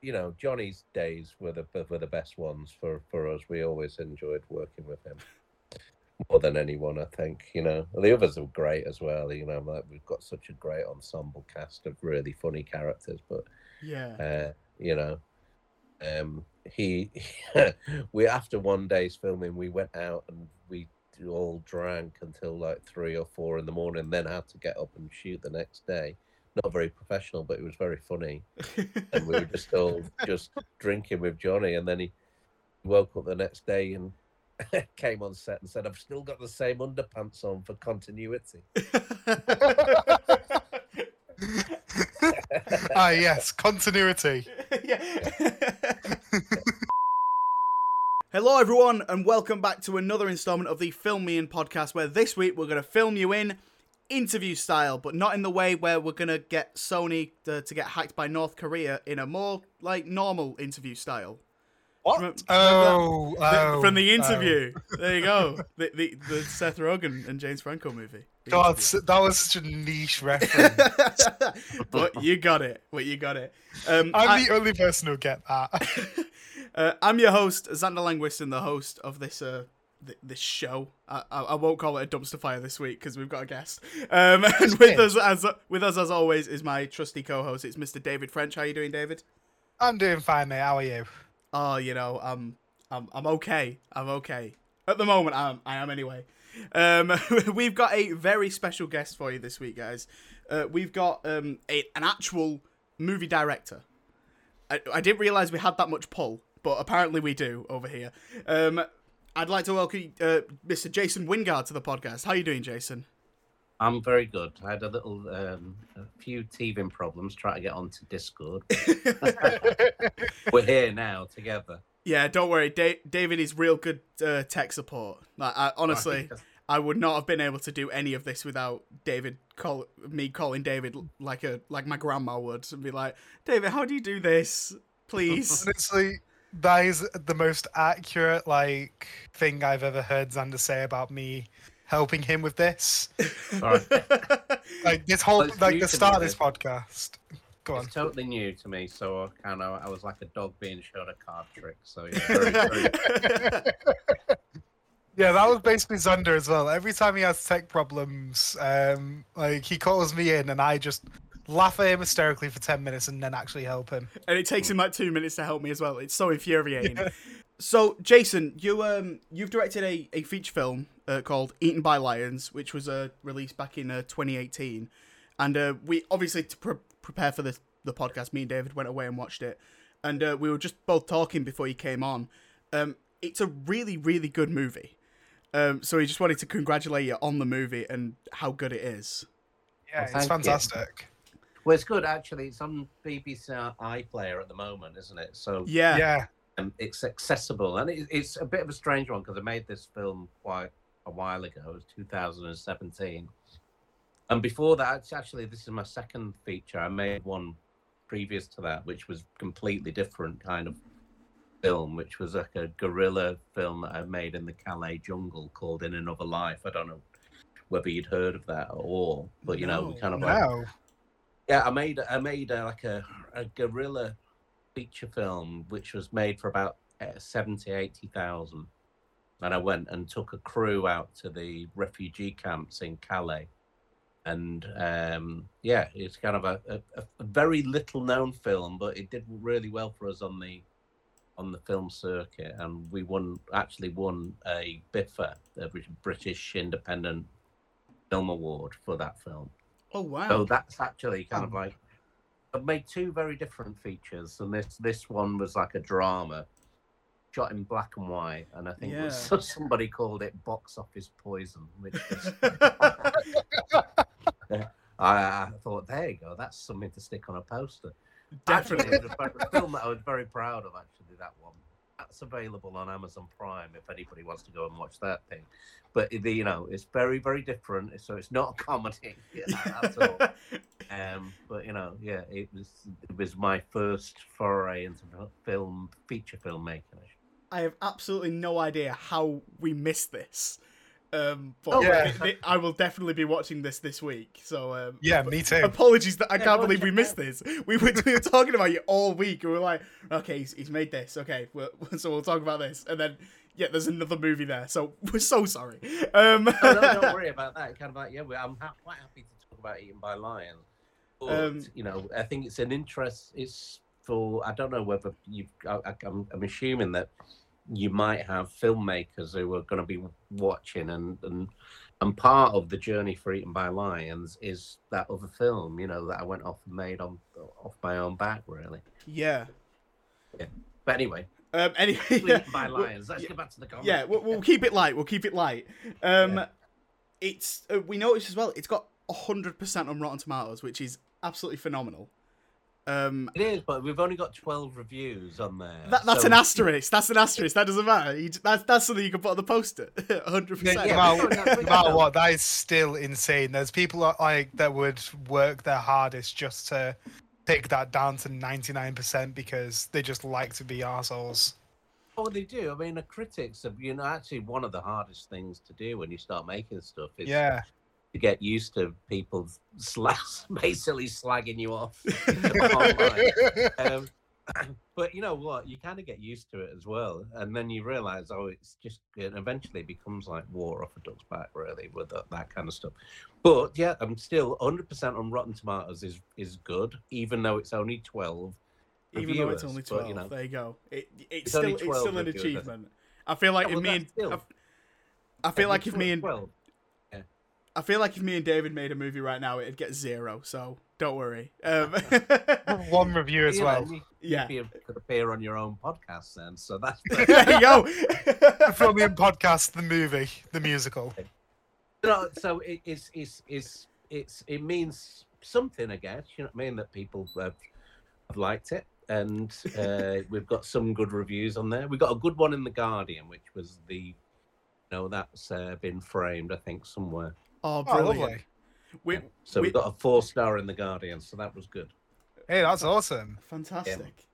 you know, Johnny's days were the were the best ones for for us. We always enjoyed working with him more than anyone, I think. You know, the others are great as well. You know, like we've got such a great ensemble cast of really funny characters, but Yeah. uh, you know, um, he we after one day's filming, we went out and we all drank until like three or four in the morning, then had to get up and shoot the next day. Not very professional, but it was very funny. And we were just all just drinking with Johnny, and then he woke up the next day and came on set and said, "I've still got the same underpants on for continuity." ah, yes, continuity. yeah. Hello, everyone, and welcome back to another installment of the Film Me In podcast, where this week we're going to film you in interview style, but not in the way where we're going to get Sony to, to get hacked by North Korea in a more like normal interview style. What? Remember- oh, The- oh, from the oh. interview. There you go. The, the, the Seth Rogen and James Franco movie. God, Interview. that was such a niche reference. but you got it. But you got it. Um, I'm I- the only person who'll get that. Uh, I'm your host, Xander Langwist, and the host of this uh, th- this show. I-, I I won't call it a dumpster fire this week because we've got a guest. Um, and with us as with us as always is my trusty co-host. It's Mr. David French. How are you doing, David? I'm doing fine, mate. How are you? Oh, you know, I'm I'm I'm okay. I'm okay at the moment. I'm I am anyway. Um, we've got a very special guest for you this week, guys. Uh, we've got um a, an actual movie director. I, I didn't realize we had that much pull, but apparently we do over here. Um, I'd like to welcome uh, Mr. Jason Wingard to the podcast. How are you doing, Jason? I'm very good. I had a little, um, a few teething problems trying to get onto Discord. We're here now together. Yeah, don't worry. Da- David is real good uh, tech support. Like, I, honestly, I would not have been able to do any of this without David call me calling David like a like my grandma would and be like, David, how do you do this? Please. Honestly, that is the most accurate like thing I've ever heard Xander say about me helping him with this. Right. Like this whole Well, like the start of this podcast. Go on. It's totally new to me, so I kind of I was like a dog being shown a card trick. So yeah, very, very, Yeah, that was basically Xander as well. Every time he has tech problems, um, like he calls me in and I just laugh at him hysterically for ten minutes and then actually help him. and it takes him like two minutes to help me as well. It's so infuriating. So, Jason, you um you've directed a, a feature film uh, called Eaten by Lions, which was uh, released back in uh, 2018, and uh, we obviously to pre- prepare for this the podcast, me and David went away and watched it, and uh, we were just both talking before you came on. Um, it's a really really good movie. Um, so we just wanted to congratulate you on the movie and how good it is. Yeah, Well, it's fantastic. you. Fantastic. well, it's good actually. It's on BBC iPlayer at the moment, isn't it? So Yeah, Yeah. um, it's accessible, and it, it's a bit of a strange one because I made this film quite a while ago. It was 2017, and before that, it's actually this is my second feature. I made one previous to that, which was completely different kind of film, which was like a guerrilla film that I made in the Calais jungle called In Another Life. I don't know whether you'd heard of that at all, but you know, we kind of like No. Yeah, I made I made uh, like a, a guerrilla feature film which was made for about uh, 70 80,000 and I went and took a crew out to the refugee camps in Calais. And um, yeah it's kind of a, a, a very little known film but it did really well for us on the on the film circuit. And we won actually won a BIFA a Brit- British Independent Film Award for that film Oh wow. so that's actually kind of Oh. like I've made two very different features, and this this one was like a drama, shot in black and white, and I think it was, somebody called it box office poison, which was, I, I thought there you go, that's something to stick on a poster. Definitely. Actually, it was a film that I was very proud of. Actually, that one. That's available on Amazon Prime if anybody wants to go and watch that thing. But the, you know, it's very very different. So it's not a comedy at all. Um, but you know, yeah, it was it was my first foray into film feature filmmaking. I have absolutely no idea how we missed this. Um, but Oh, yeah. th- th- I will definitely be watching this this week. So um, Yeah, me too. apologies that I Yeah, can't believe we check missed this. We were, we were talking about it all week, and we are like, okay, he's, he's made this. Okay, well, so we'll talk about this, and then yeah, there's another movie there. So we're so sorry. Um, no, no, don't worry about that. Kind of like, yeah, we- I'm ha- quite happy to talk about Eaten by Lions. But, Um, you know, I think it's an interest. It's for, I don't know whether you've, I, I- I'm, I'm assuming that you might have filmmakers who are going to be watching and, and, and part of the journey for Eaten by Lions is that other film, you know, that I went off and made on off my own back, really. yeah. Yeah. But anyway, Um, anyway, Eaten by Lions. Let's yeah, get back to the comments. Yeah, we'll, we'll keep it light. We'll keep it light. Um, Yeah. it's uh, we noticed as well. It's got hundred percent on Rotten Tomatoes, which is absolutely phenomenal. Um, It is, but we've only got 12 reviews on there. that, that's so- an asterisk. That's an asterisk. That doesn't matter. You, that's that's something you can put on the poster. hundred Yeah, percent. no, matter, no matter what, that is still insane. There's people that, like that would work their hardest just to take that down to 99% because they just like to be assholes. Oh, they do. I mean, the critics have, you know, actually one of the hardest things to do when you start making stuff is Yeah. To get used to people basically slagging you off. Um, but you know what? You kind of get used to it as well, and then you realize, oh, it's just it eventually becomes like water off a duck's back, really, with that, that kind of stuff. But yeah, I'm still 100% on Rotten Tomatoes is is good, even though it's only 12. Even though it's only but, twelve, you know. there you go. It, it's, It's still it's still an achievement. I feel like Yeah, if well, me and I, I feel Yeah, like if me and 12. I feel like if me and David made a movie right now, it'd get zero. So don't worry. Um, One review as well. you- yeah. you could appear on your own podcast then, so that's there you go. Filmium podcast, the movie, the musical. you know, so it is is is it's it means something, I guess. You know what I mean? That people have, have liked it, and uh, we've got some good reviews on there. We got a good one in the Guardian, which was the, you know, that's uh, been framed, I think, somewhere. Oh, Oh, brilliant. lovely. We, So we we- got a four star in the Guardian, so that was good. Hey, that's awesome. Fantastic.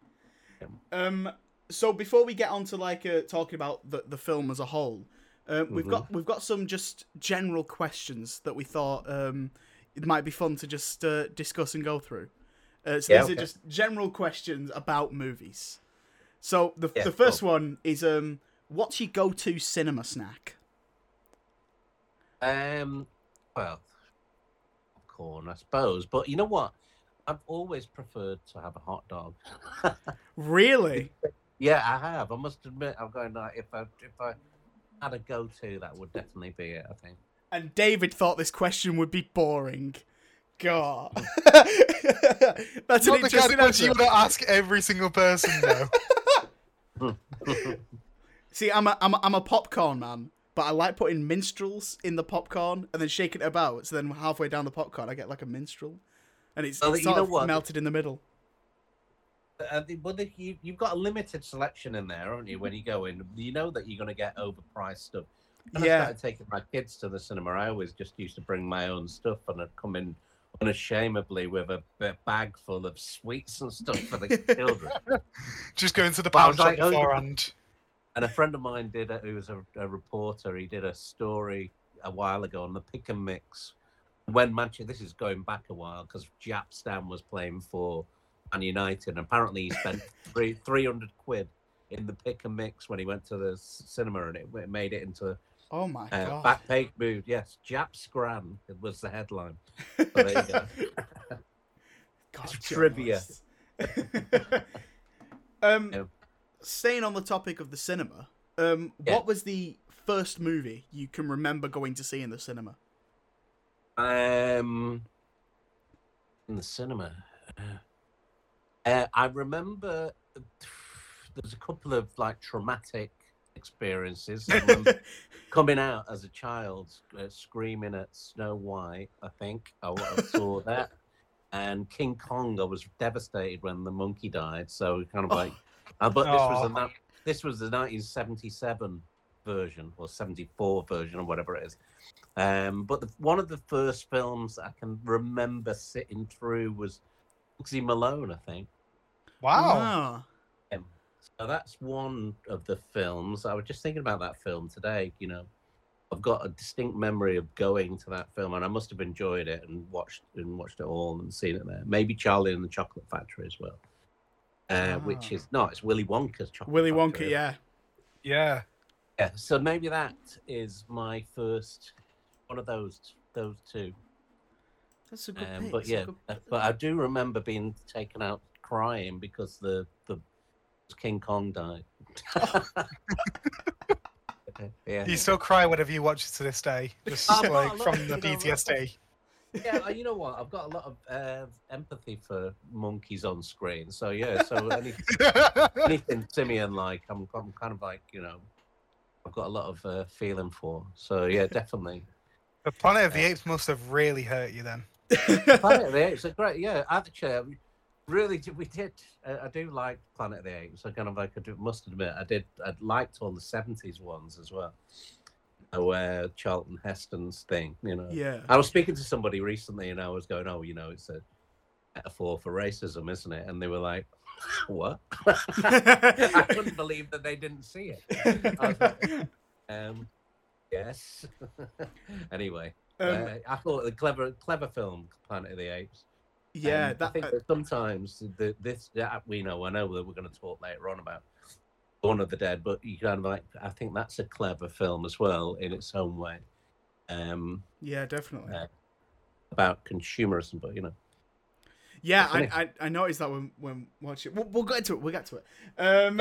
Yeah. Um, so before we get on to like uh, talking about the, the film as a whole, uh, we've Mhm. got we've got some just general questions that we thought um, it might be fun to just uh, discuss and go through. Uh, so Yeah, these are just general questions about movies. So the Yeah, the first cool. one is um, what's your go to cinema snack? Um, well, corn, I suppose, but you know what? I've always preferred to have a hot dog. Really? Yeah, I have. I must admit, I'm going like if I if I had a go to, that would definitely be it. I think. And David thought this question would be boring. God. Hmm. That's an Not the kind interesting of question answer. you want to ask every single person, though. See, I'm a, I'm a, I'm a popcorn man, but I like putting minstrels in the popcorn and then shaking it about. So then halfway down the popcorn, I get like a minstrel, and it's, Well, it's sort of what? melted in the middle. Uh, but the, you, you've got a limited selection in there, haven't you? When you go in, you know that you're going to get overpriced stuff. When I Yeah. started taking my kids to the cinema, I always just used to bring my own stuff, and I'd come in unashamedly with a, a bag full of sweets and stuff for the children. Just going to the pound shop like, oh, you- beforehand. And a friend of mine did, a, who was a, a reporter, he did a story a while ago on the pick and mix. When Manchester, this is going back a while, because Jaap Stam was playing for Man United. And apparently he spent three, 300 quid in the pick and mix when he went to the cinema and it, it made it into Oh my uh, god! back page mood. Yes, Jaap Scran was the headline. So there you go. God, trivia. um, Yeah. Staying on the topic of the cinema, um, Yeah. what was the first movie you can remember going to see in the cinema? Um, in the cinema, uh, uh, I remember there's a couple of like traumatic experiences. Coming out as a child, uh, screaming at Snow White. I think I, I saw that, and King Kong. I was devastated when the monkey died. So kind of Oh. Like, uh, but this was Oh. a this was the 1977 version or 74 version or whatever it is. Um, but the, one of the first films I can remember sitting through was Bugsy Malone, I think. Wow. Ah, So that's one of the films. I was just thinking about that film today. You know, I've got a distinct memory of going to that film, and I must have enjoyed it and watched and watched it all and seen it there. Maybe Charlie and the Chocolate Factory as well, uh, which Ah. is no, it's Willy Wonka's Chocolate Willy Wonka, Factory. yeah. Yeah. Yeah, so maybe that is my first one of those those two. That's a good Um, pick. but yeah, good- uh, but I do remember being taken out crying because the the King Kong died. yeah, You still cry whenever you watch it to this day, just I've got a like from the you PTSD. Yeah. uh, You know what? I've got a lot of uh, empathy for monkeys on screen. So yeah, so any, anything simian like, I'm, I'm kind of like you know, I've got a lot of uh, feeling for. So yeah, definitely. the Planet of the Apes must have really hurt you then. Planet of the Apes are great. Yeah, actually, um, really, we did. Uh, I do like Planet of the Apes. I kind of like. I do, must admit, I did. I liked all the '70s ones as well. Uh, Charlton Heston's thing, you know. yeah. I was speaking to somebody recently, and I was going, "Oh, you know, it's a metaphor for racism, isn't it?" And they were like, "What?" I couldn't believe that they didn't see it. I like, um, yes. anyway, Um, uh, I thought the clever, clever film, Planet of the Apes. yeah, Um, I that, think uh, that sometimes the, this yeah, we know. I know that we're going to talk later on about Dawn of the Dead, but you kind of like. I think that's a clever film as well in its own way. Um, yeah, definitely. uh, about consumerism, but you know, Yeah, I, I I noticed that when when watching. We'll, we'll get to it. We'll get to it. Um,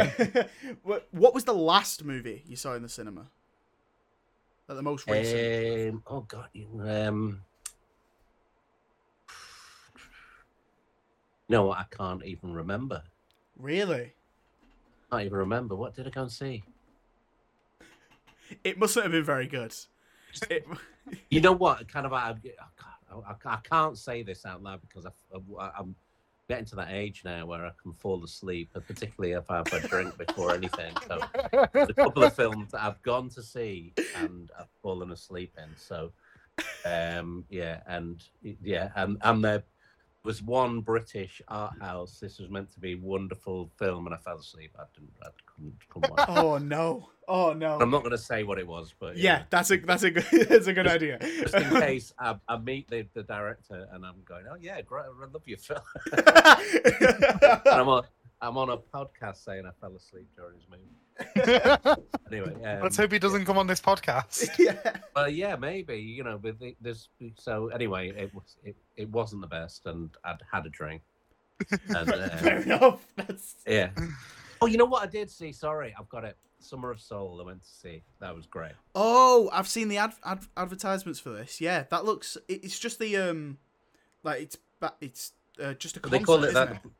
what what was the last movie you saw in the cinema? Like the most recent. Um, oh god, you- um, no, I can't even remember. really? I can't even remember. What did I go and see? It mustn't have been very good. It, You know what? Kind of, I, I, I can't say this out loud because I, am getting to that age now where I can fall asleep, particularly if I've a drink before anything. So, a couple of films that I've gone to see and I've fallen asleep in. So, um, yeah, and yeah, and and there was one British art house. This was meant to be a wonderful film, and I fell asleep. I didn't, I couldn't, couldn't watch. it. oh no! Oh no! I'm not going to say what it was, but yeah, that's a that's a good that's a good idea. just in case I, I meet the, the director and I'm going, oh yeah, great, I love your film. and I'm on, I'm on a podcast saying I fell asleep during his movie. Anyway, um, Let's hope he doesn't come on this podcast. yeah. Well, yeah, maybe you know, but the- there's so anyway, it was it, it wasn't the best, and I'd had a drink. And, Fair uh, enough. That's yeah. Oh, you know what I did see? Sorry, I've got it. Summer of Soul. I went to see. That was great. Oh, I've seen the ad- ad- advertisements for this. Yeah, that looks. it- It's just the um, like it's ba- it's uh, just a concert. they call it isn't that. it?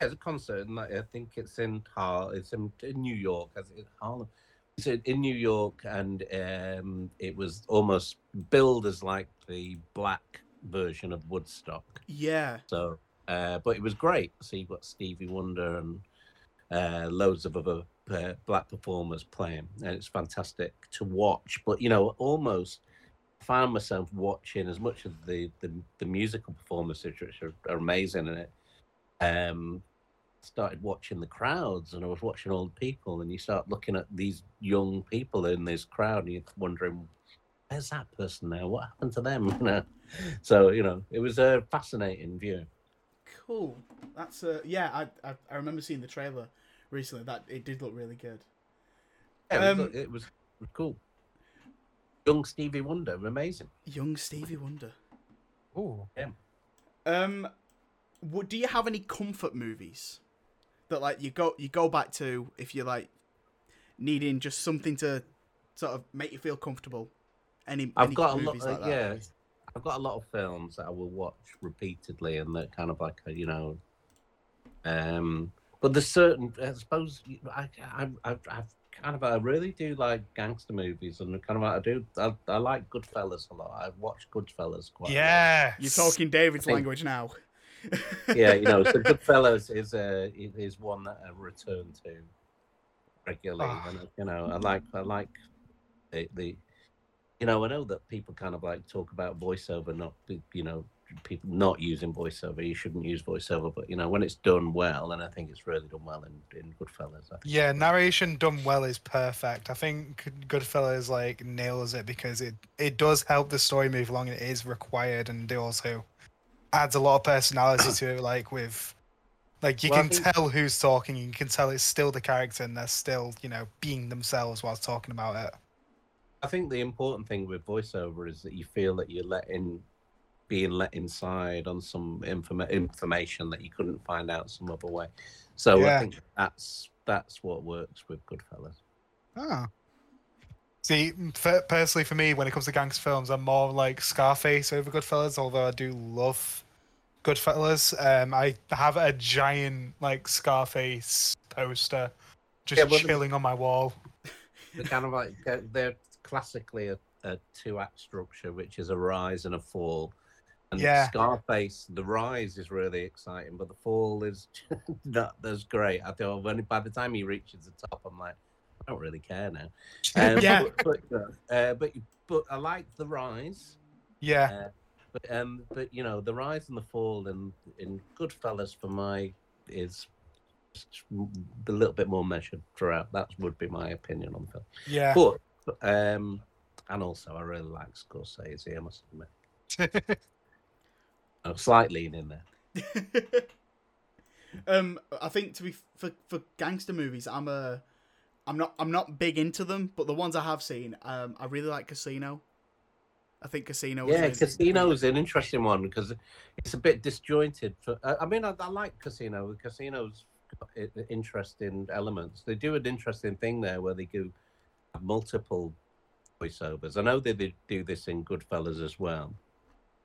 It's a concert, and I think it's in Har. It's in, in New York. as in Harlem. It's in, in New York, and um, it was almost billed as like the black version of Woodstock. Yeah. So, uh, but it was great. So you've got Stevie Wonder and uh, loads of other uh, black performers playing, and it's fantastic to watch. But you know, almost found myself watching as much of the the, the musical performances, which are, are amazing in it. Um, started watching the crowds, and I was watching all the people, and you start looking at these young people in this crowd, and you're wondering. Where's that person now? What happened to them? You know, so you know, it was a fascinating view. Cool. That's a, yeah. I, I I remember seeing the trailer recently. That it did look really good. Yeah, it, Um, was, it was cool. Young Stevie Wonder, amazing. Young Stevie Wonder. Ooh. Um, what, do you have any comfort movies that like you go you go back to if you're like needing just something to sort of make you feel comfortable? Any, I've any got a lot, movies like uh, yeah. I've got a lot of films that I will watch repeatedly, and that kind of like you know, um. But there's certain, I suppose, you I, I, I, I've kind of, I really do like gangster movies, and kind of, I do, I, I like Goodfellas a lot. I've watched Goodfellas quite. Yeah. You're talking David's think- language now. Yeah, you know, so Goodfellas is a is one that I return to regularly, Ah. and you know, I like I like the, the you know, I know that people kind of like talk about voiceover not you know people not using voiceover. You shouldn't use voiceover, but you know when it's done well, and I think it's really done well in, in Goodfellas. Yeah, narration done well is perfect. I think Goodfellas like nails it because it it does help the story move along. and It is required, and it also adds a lot of personality to it. Like with, like you Well, can think- tell who's talking. You can tell it's still the character, and they're still you know being themselves whilst talking about it. I think the important thing with voiceover is that you feel that you're letting being let inside on some informa- information that you couldn't find out some other way. So Yeah. I think that's that's what works with Goodfellas. Ah. See, f- personally, for me, when it comes to gangster films, I'm more like Scarface over Goodfellas. Although I do love Goodfellas, um, I have a giant like Scarface poster just Yeah, well, the- chilling on my wall. They're kind of like they're- they're classically a, a two act structure, which is a rise and a fall. And Yeah. Scarface, the rise is really exciting, but the fall is not as great. I thought when by the time he reaches the top, I'm like, don't really care now. Um, Yeah. But but, uh, but but I like the rise. Yeah, Uh, but um, but you know, the rise and the fall and in Goodfellas for my is a little bit more measured throughout. That would be my opinion on film. yeah. But um, and also I really like Scorsese. I must admit, a slight lean in there. um, I think to be for for gangster movies, I'm a, I'm not I'm not big into them, but the ones I have seen, um, I really like Casino. I think Casino. Yeah, Casino is an interesting one because it's a bit disjointed. For I I mean, I, I like Casino. Casino's got i- i- interesting elements. They do an interesting thing there where they do multiple voiceovers. I know that they do this in Goodfellas as well.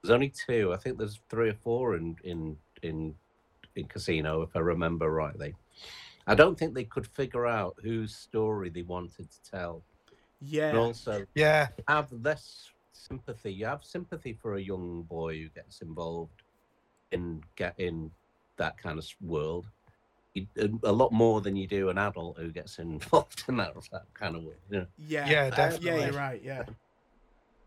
There's only two. I think there's three or four in in in in Casino, if I remember rightly. I don't think they could figure out whose story they wanted to tell. And Yeah, also, Yeah, have less sympathy. You have sympathy for a young boy who gets involved in get in that kind of world. You, um, a lot more than you do an adult who gets involved in that, that kind of world. You know? yeah, Yeah, definitely. Yeah, you're right. Yeah,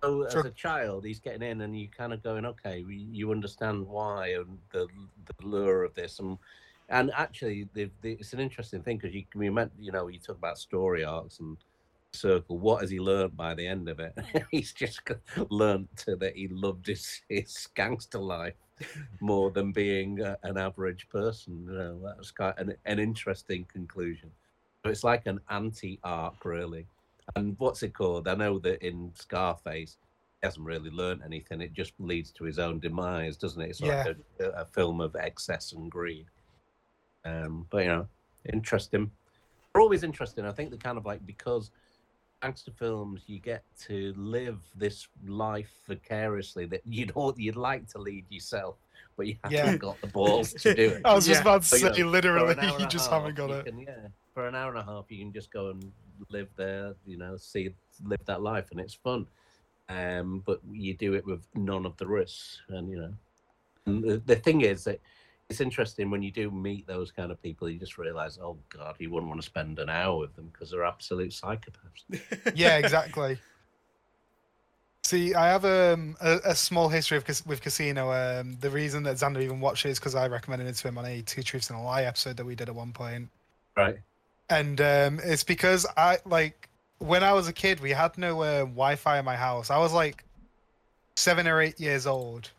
So as a child, he's getting in, and you kind of going, okay, you understand why and the the lure of this, and and actually, the, the, it's an interesting thing because you meant, you know, you talk about story arcs and circle. What has he learned by the end of it? he's just learned to, that he loved his his gangster life more than being uh, an average person. You know, that was of an, an interesting conclusion. So it's like an anti arc, really. And what's it called? I know that in Scarface, he hasn't really learned anything. It just leads to his own demise, doesn't it? It's like a, a film of excess and greed. Um, but you know, interesting. They're always interesting. I think they're kind of like because gangster films, you get to live this life vicariously that you'd you'd like to lead yourself, but you haven't Yeah. got the balls to do it. I was just Yeah. about to So, you say, know, literally, an hour and you just half, haven't got it. can- yeah, for an hour and a half, you can just go and live there. You know, see, live that life, and it's fun. Um, but you do it with none of the risks, and you know, and the, the thing is that it's interesting when you do meet those kind of people. You just realize, oh God, you wouldn't want to spend an hour with them because they're absolute psychopaths. yeah, exactly. See, I have um, a, a small history of with Casino. Um, the reason that Xander even watched it is because I recommended it to him on a Two Truths and a Lie episode that we did at one point. Right. and um, it's because I like when I was a kid, we had no uh, Wi-Fi in my house. I was like seven or eight years old.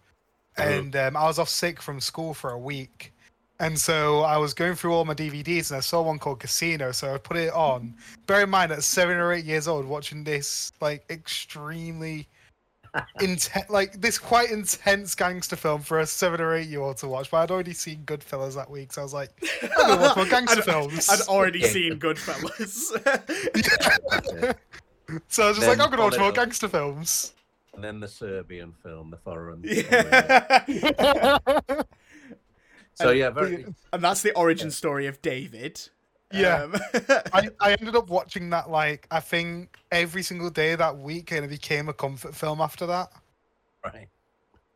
And um, I was off sick from school for a week. And so I was going through all my DVDs, and I saw one called Casino. So I put it on. Bear in mind, at seven or eight years old, watching this like extremely intense, like this quite intense gangster film for a seven or eight year old to watch. But I'd already seen Goodfellas that week, so I was like, I'm gonna watch more gangster I'd, films. I'd already seen Goodfellas. So I was just Then like, I'm gonna watch more gangster films. And then the Serbian film, the foreign. yeah, So yeah, very. and that's the origin story of David. Yeah. Um, I, I ended up watching that like I think every single day that week, and it became a comfort film after that. Right.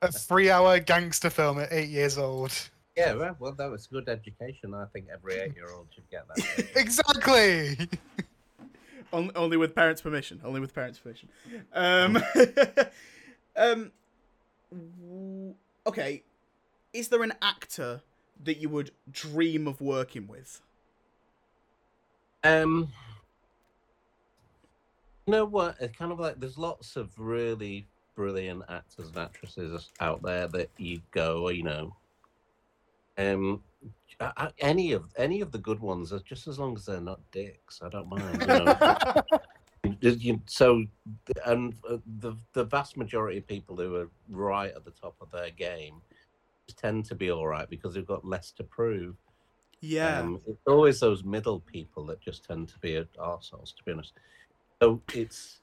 A three-hour gangster film at eight years old. Yeah, well, well, that was good education. I think every eight-year-old should get that. Exactly. Only, only with parents' permission. Only with parents' permission. Um, um, okay, is there an actor that you would dream of working with? Um, you know what? It's kind of like there's lots of really brilliant actors and actresses out there that you go, you know, um, I, I- any of any of the good ones, uh, just as long as they're not dicks, I don't mind. You know? You- so, and uh, the the vast majority of people who are right at the top of their game tend to be all right because they've got less to prove. Yeah. Um, it's always those middle people that just tend to be arseholes, to be honest. So it's,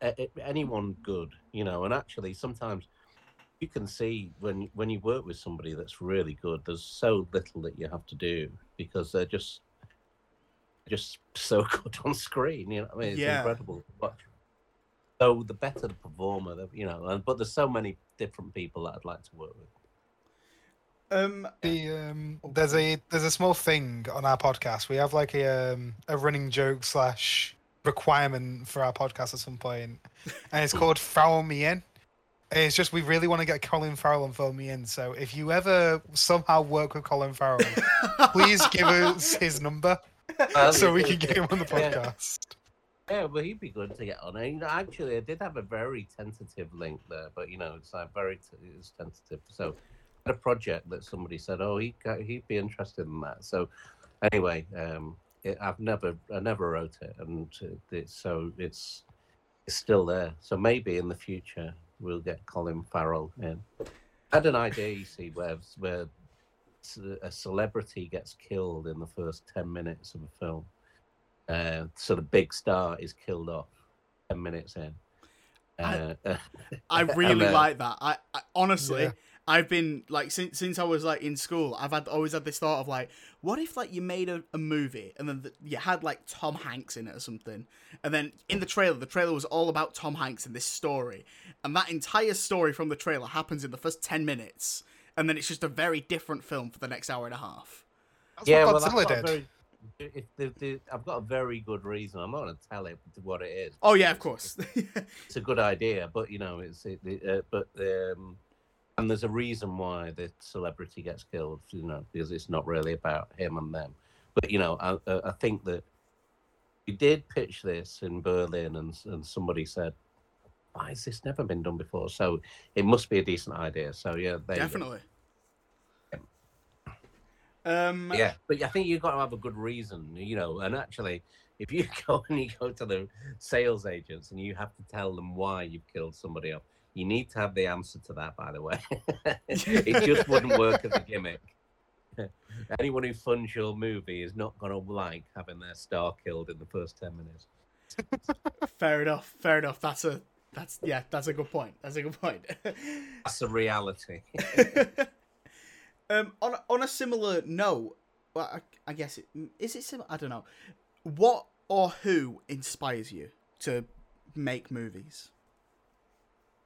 a- anyone good, you know. And actually, sometimes you can see when when you work with somebody that's really good, there's so little that you have to do because they're just just so good on screen. You know, I mean, it's Yeah. incredible. But. So the better the performer, the- you know. And but there's so many different people that I'd like to work with. um. The um, there's a there's a small thing on our podcast. We have like a um, a running joke slash requirement for our podcast at some point, and it's called "Foul Me In." And It's just we really want to get Colin Farrell and fill me in. So if you ever somehow work with Colin Farrell, please give us his number so we can get him on the podcast. Yeah, well, he'd be good to get on. And, you know, actually, I did have a very tentative link there, but you know, it's like very t- it's tentative. So, I had a project that somebody said, "Oh, he he'd be interested in that." So, anyway, um, it, I've never I never wrote it, and it's so it's it's still there. So maybe in the future we'll get Colin Farrell in. I had an idea, you see, where where a celebrity gets killed in the first ten minutes of a film uh, so the big star is killed off 10 minutes in. Uh, I really uh, like that. I, I honestly, Yeah. I've been like since since I was like in school, I've had always had this thought of like, what if like you made a, a movie and then the, you had like Tom Hanks in it or something, and then in the trailer, the trailer was all about Tom Hanks in this story, and that entire story from the trailer happens in the first ten minutes, and then it's just a very different film for the next hour and a half. That's yeah, what well, I've Godzilla got, a did. very, if the, the, I've got a very good reason. I'm not going to tell it what it is. Oh yeah, of course. It's a good idea, but you know, it's it, it, uh, but um, and there's a reason why the celebrity gets killed. You know, because it's not really about him and them. But you know, I, I think that we did pitch this in Berlin, and and somebody said, "Why has this never been done before?" So it must be a decent idea. So yeah, there you go. Definitely. Um, Yeah, but I think you've got to have a good reason, you know. And actually, if you go and you go to the sales agents and you have to tell them why you've killed somebody else, you need to have the answer to that. By the way, it just wouldn't work as a gimmick. Anyone who funds your movie is not going to like having their star killed in the first ten minutes. Fair enough. Fair enough. That's a that's yeah. That's a good point. That's a good point. That's a reality. um, on a- on a similar note, well, I, I guess it is it similar. I don't know. What or who inspires you to make movies?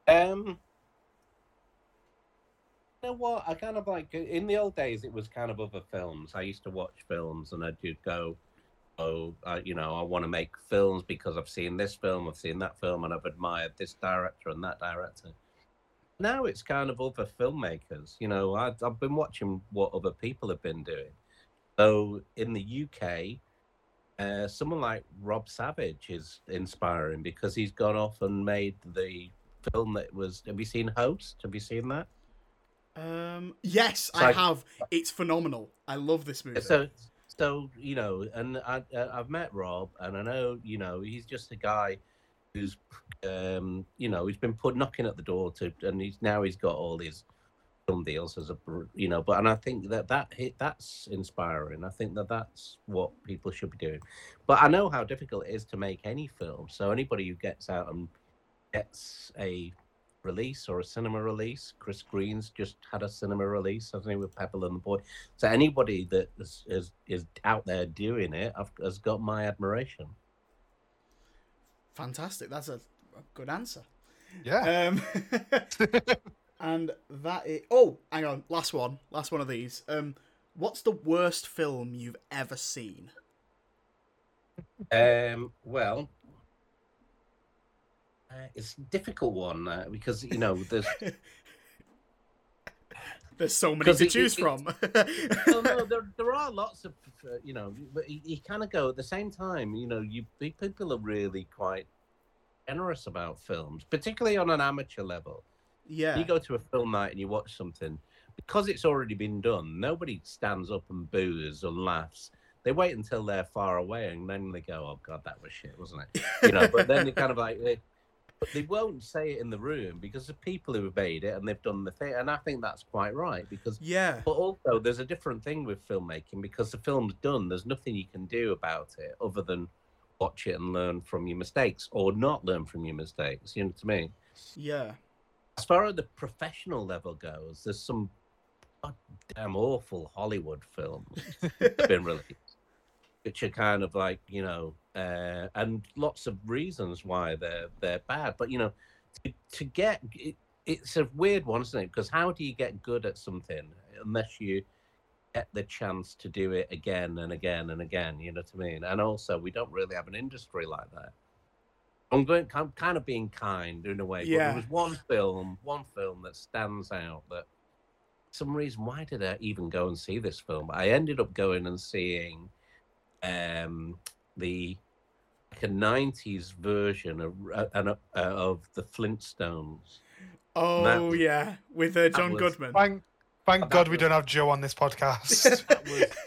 Um, you know what? I kind of like in the old days. It was kind of other films. I used to watch films, and I'd just go, "Oh, you know, I want to make films because I've seen this film, I've seen that film, and I've admired this director and that director." Now it's kind of other filmmakers. You know, I've, I've been watching what other people have been doing. So in the UK, uh, someone like Rob Savage is inspiring because he's gone off and made the film that was. Have you seen Host? Have you seen that? Um, yes, So I I- have. It's phenomenal. I love this movie. So, so you know, and I, uh, I've met Rob, and I know, you know, he's just a guy who's, um, you know, he's been put knocking at the door to, and he's now he's got all these film deals as a, you know, but and I think that that hit that's inspiring. I think that that's what people should be doing. But I know how difficult it is to make any film. So anybody who gets out and gets a release or a cinema release. Chris Green's just had a cinema release, hasn't he, with Pebble and the Boy. So anybody that is is, is out there doing it I've, has got my admiration. Fantastic. That's a, a good answer. Yeah. Um, and that is. Oh, hang on. Last one. Last one of these. Um, what's the worst film you've ever seen? Um, well, uh, it's a difficult one uh, because you know there's There's so many to it- choose it- from. well, no, there, there are lots of, uh, you know, but you, you kind of go at the same time, you know, you people are really quite generous about films, particularly on an amateur level. yeah. You go to a film night and you watch something because it's already been done. Nobody stands up and boos and laughs. They wait until they're far away and then they go, "Oh God, that was shit, wasn't it?" You know. but then they kind of like but they won't say it in the room because the people who have made it and they've done the thing, and I think that's quite right because. yeah. But also, there's a different thing with filmmaking because the film's done. There's nothing you can do about it other than watch it and learn from your mistakes, or not learn from your mistakes. You know what I mean? Yeah. as far as the professional level goes, there's some damn awful Hollywood films been released, which are kind of like you know, uh, and lots of reasons why they're they're bad. But you know, to, to get it, it's a weird one, isn't it? Because how do you get good at something unless you get the chance to do it again and again and again? You know what I mean? And also, we don't really have an industry like that. I'm going. I'm kind of being kind in a way. But Yeah. there was one film, one film that stands out that some reason why did I even go and see this film? I ended up going and seeing um the like a 90s version of uh, uh, of the Flintstones. Oh yeah, with uh, John was- Goodman. Thank, thank That God we don't have Joe on this podcast.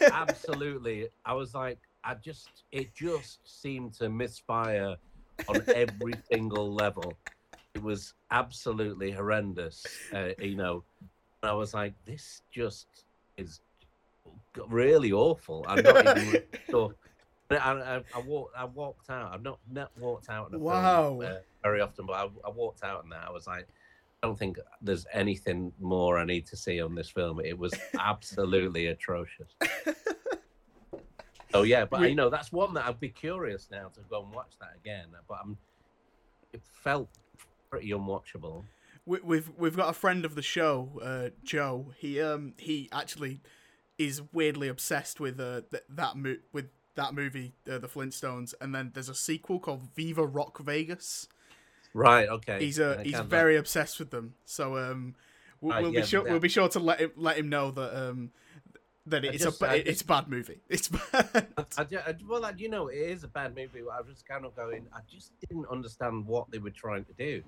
Absolutely I was like I just it just seemed to misfire on every single level. It was absolutely horrendous. Uh, you know, I was like, this just is really awful. I'm not even really I, I, I walked. I walked out. I've not not walked out in a Wow. film uh, very often, but I, I walked out and that I was like, I don't think there's anything more I need to see on this film. It was absolutely atrocious. Oh yeah, but you know that's one that I'd be curious now to go and watch that again. But I'm, it felt pretty unwatchable. we, we've we've got a friend of the show, uh, Joe. He um he actually is weirdly obsessed with uh th- that mo- with that movie, uh, The Flintstones, and then there's a sequel called Viva Rock Vegas. Right. Okay. He's uh Yeah, he's very obsessed with them. So um we'll, Right, we'll yeah, be sure but we'll be sure to let him let him know that um that it's just- a I it's a bad movie. It's bad. I, I, well, you know, it is a bad movie. I was just kind of going. I just didn't understand what they were trying to do.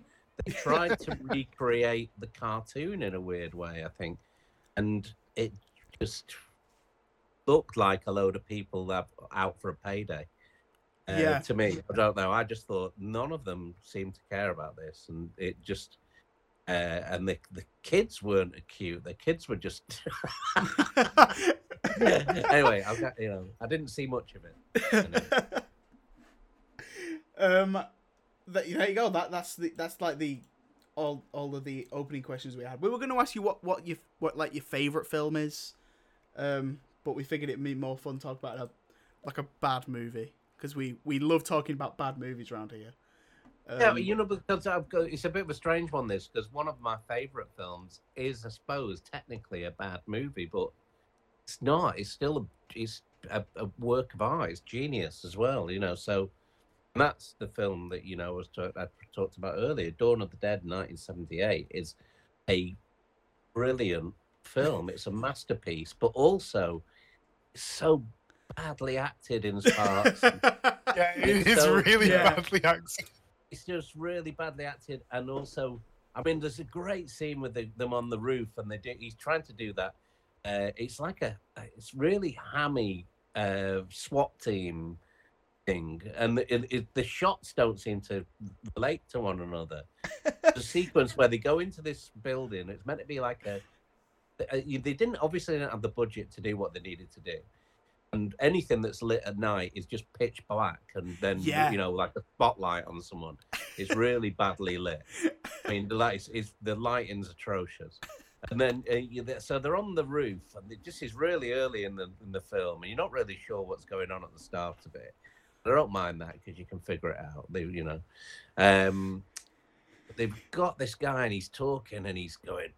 They tried to recreate the cartoon in a weird way, I think, and it just looked like a load of people that out for a payday. Uh, Yeah. To me, I don't know. I just thought none of them seemed to care about this, and it just. Uh, and the the kids weren't cute. The kids were just. anyway, I've got you know I didn't see much of it. um, th- there you go. That that's the that's like the all all of the opening questions we had. We were going to ask you what what your what like your favorite film is, um, but we figured it'd be more fun to talk about a like a bad movie because we we love talking about bad movies around here. Um, yeah, you know because I've got, it's a bit of a strange one. This because one of my favorite films is, I suppose, technically a bad movie, but it's not. It's still a it's a, a work of art. It's genius as well. You know, so and that's the film that you know I was talk, I talked about earlier. Dawn of the Dead, 1978, is a brilliant film. It's a masterpiece, but also so badly acted in parts. yeah, It's so- really Yeah. badly acted. it's just really badly acted, and also, I mean, there's a great scene with the, them on the roof, and they do. He's trying to do that. Uh, it's like a, it's really hammy uh, SWAT team thing, and it, it, the shots don't seem to relate to one another. the sequence where they go into this building, it's meant to be like a. uh, They didn't obviously didn't have the budget to do what they needed to do, and anything that's lit at night is just pitch black, and then Yeah. you know like a spotlight on someone. is really badly lit. I mean, the light is the lighting's atrocious. And then, uh, you, so they're on the roof, and it just is really early in the in the film, and you're not really sure what's going on at the start of it. I don't mind that because you can figure it out. They, you know, um, they've got this guy, and he's talking, and he's going.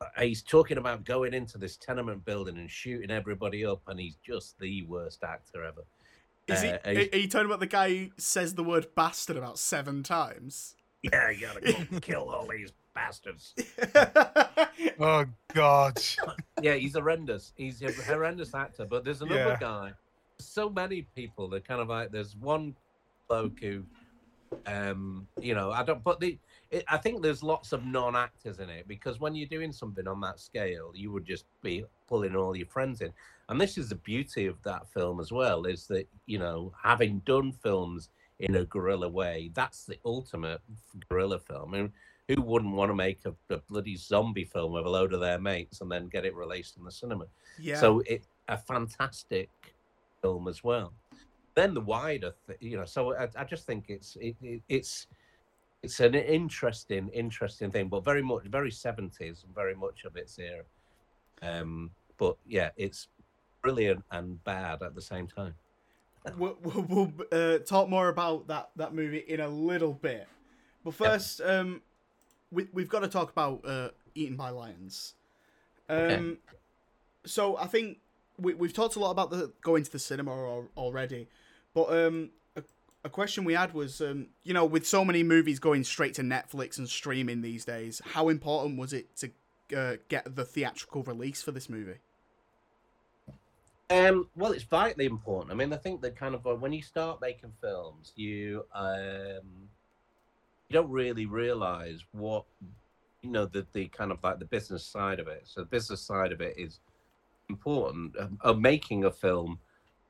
Uh, He's talking about going into this tenement building and shooting everybody up, and he's just the worst actor ever. Is he, Uh, are, are you talking about the guy who says the word bastard about seven times? yeah, you gotta go kill all these bastards. Oh God. Yeah, he's horrendous. He's a horrendous actor. But there's another Yeah. guy. So many people. They're kind of like there's one bloke who, um, you know, I don't. But the, it, I think there's lots of non-actors in it because when you're doing something on that scale, you would just be pulling all your friends in. And this is the beauty of that film as well, is that you know, having done films in a guerrilla way, that's the ultimate guerrilla film. I mean, who wouldn't want to make a, a bloody zombie film with a load of their mates and then get it released in the cinema? yeah. So it's a fantastic film as well. Then the wider, th- you know, so I, I just think it's it, it, it's it's an interesting interesting thing, but very much very seventies and very much of its era. Um, but yeah, it's brilliant and bad at the same time. we'll, we'll, we'll uh, talk more about that that movie in a little bit. But first, um, we we've got to talk about uh, Eaten by Lions. Um, Okay. so I think we we've talked a lot about the going to the cinema al- already, but um, a, question we had was, um, you know, with so many movies going straight to Netflix and streaming these days, how important was it to uh, get the theatrical release for this movie? Um, well, it's vitally important. I mean, I think that kind of uh, when you start making films, you um, you don't really realize what you know the the kind of like the business side of it. So the business side of it is important. Um, of making a film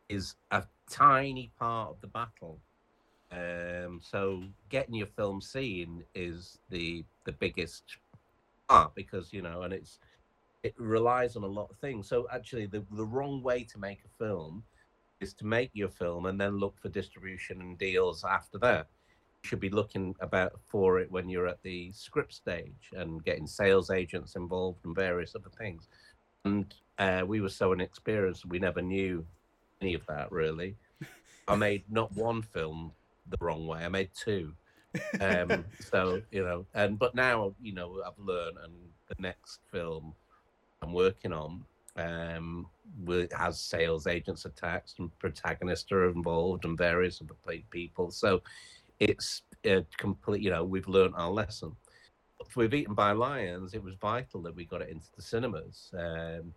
is a tiny part of the battle. Um, so getting your film seen is the the biggest part because you know, and it's it relies on a lot of things. So actually, the the wrong way to make a film is to make your film and then look for distribution and deals after that. You should be looking about for it when you're at the script stage and getting sales agents involved and various other things. And uh, we were so inexperienced, we never knew any of that really. I made not one film the wrong way. I made two. Um, so you know, and but now you know I've learned, and the next film I'm working on um has sales agents attached and protagonists are involved and various other people so it's a complete you know we've learned our lesson with eaten by lions it was vital that we got it into the cinemas um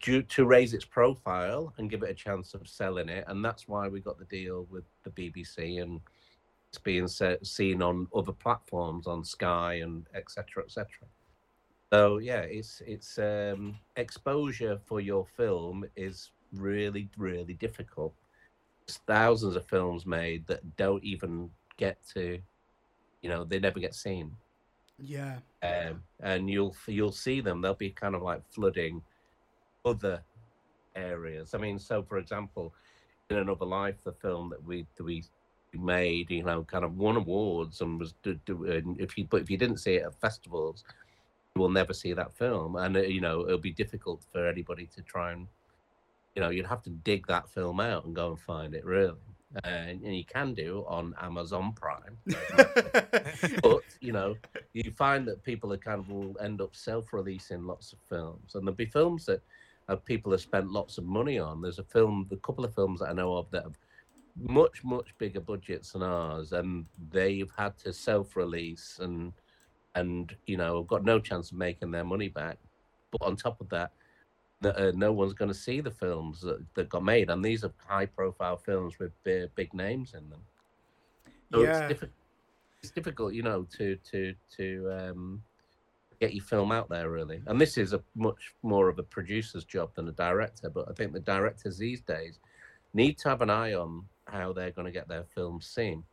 due to raise its profile and give it a chance of selling it and that's why we got the deal with the bbc and it's being se- seen on other platforms on sky and etc etc so yeah, it's it's um, exposure for your film is really really difficult. There's thousands of films made that don't even get to, you know, they never get seen. Yeah, Um, and you'll you'll see them. They'll be kind of like flooding other areas. I mean, so for example, in another life, the film that we that we made, you know, kind of won awards and was do, do, and if you but if you didn't see it at festivals, you will never see that film, and uh, you know it'll be difficult for anybody to try and, you know, you'd have to dig that film out and go and find it really, uh, and, and you can do on Amazon Prime. but you know, you find that people are kind of will end up self-releasing lots of films, and there'll be films that uh, people have spent lots of money on. There's a film, a couple of films that I know of that have much much bigger budgets than ours, and they've had to self-release and and you know got no chance of making their money back. But on top of that, that uh, no one's going to see the films that, that got made, and these are high-profile films with big, big names in them. So yeah. it's difficult. It's difficult, you know, to to to um, get your film out there really. And this is a much more of a producer's job than a director. But I think the directors these days need to have an eye on how they're going to get their films seen.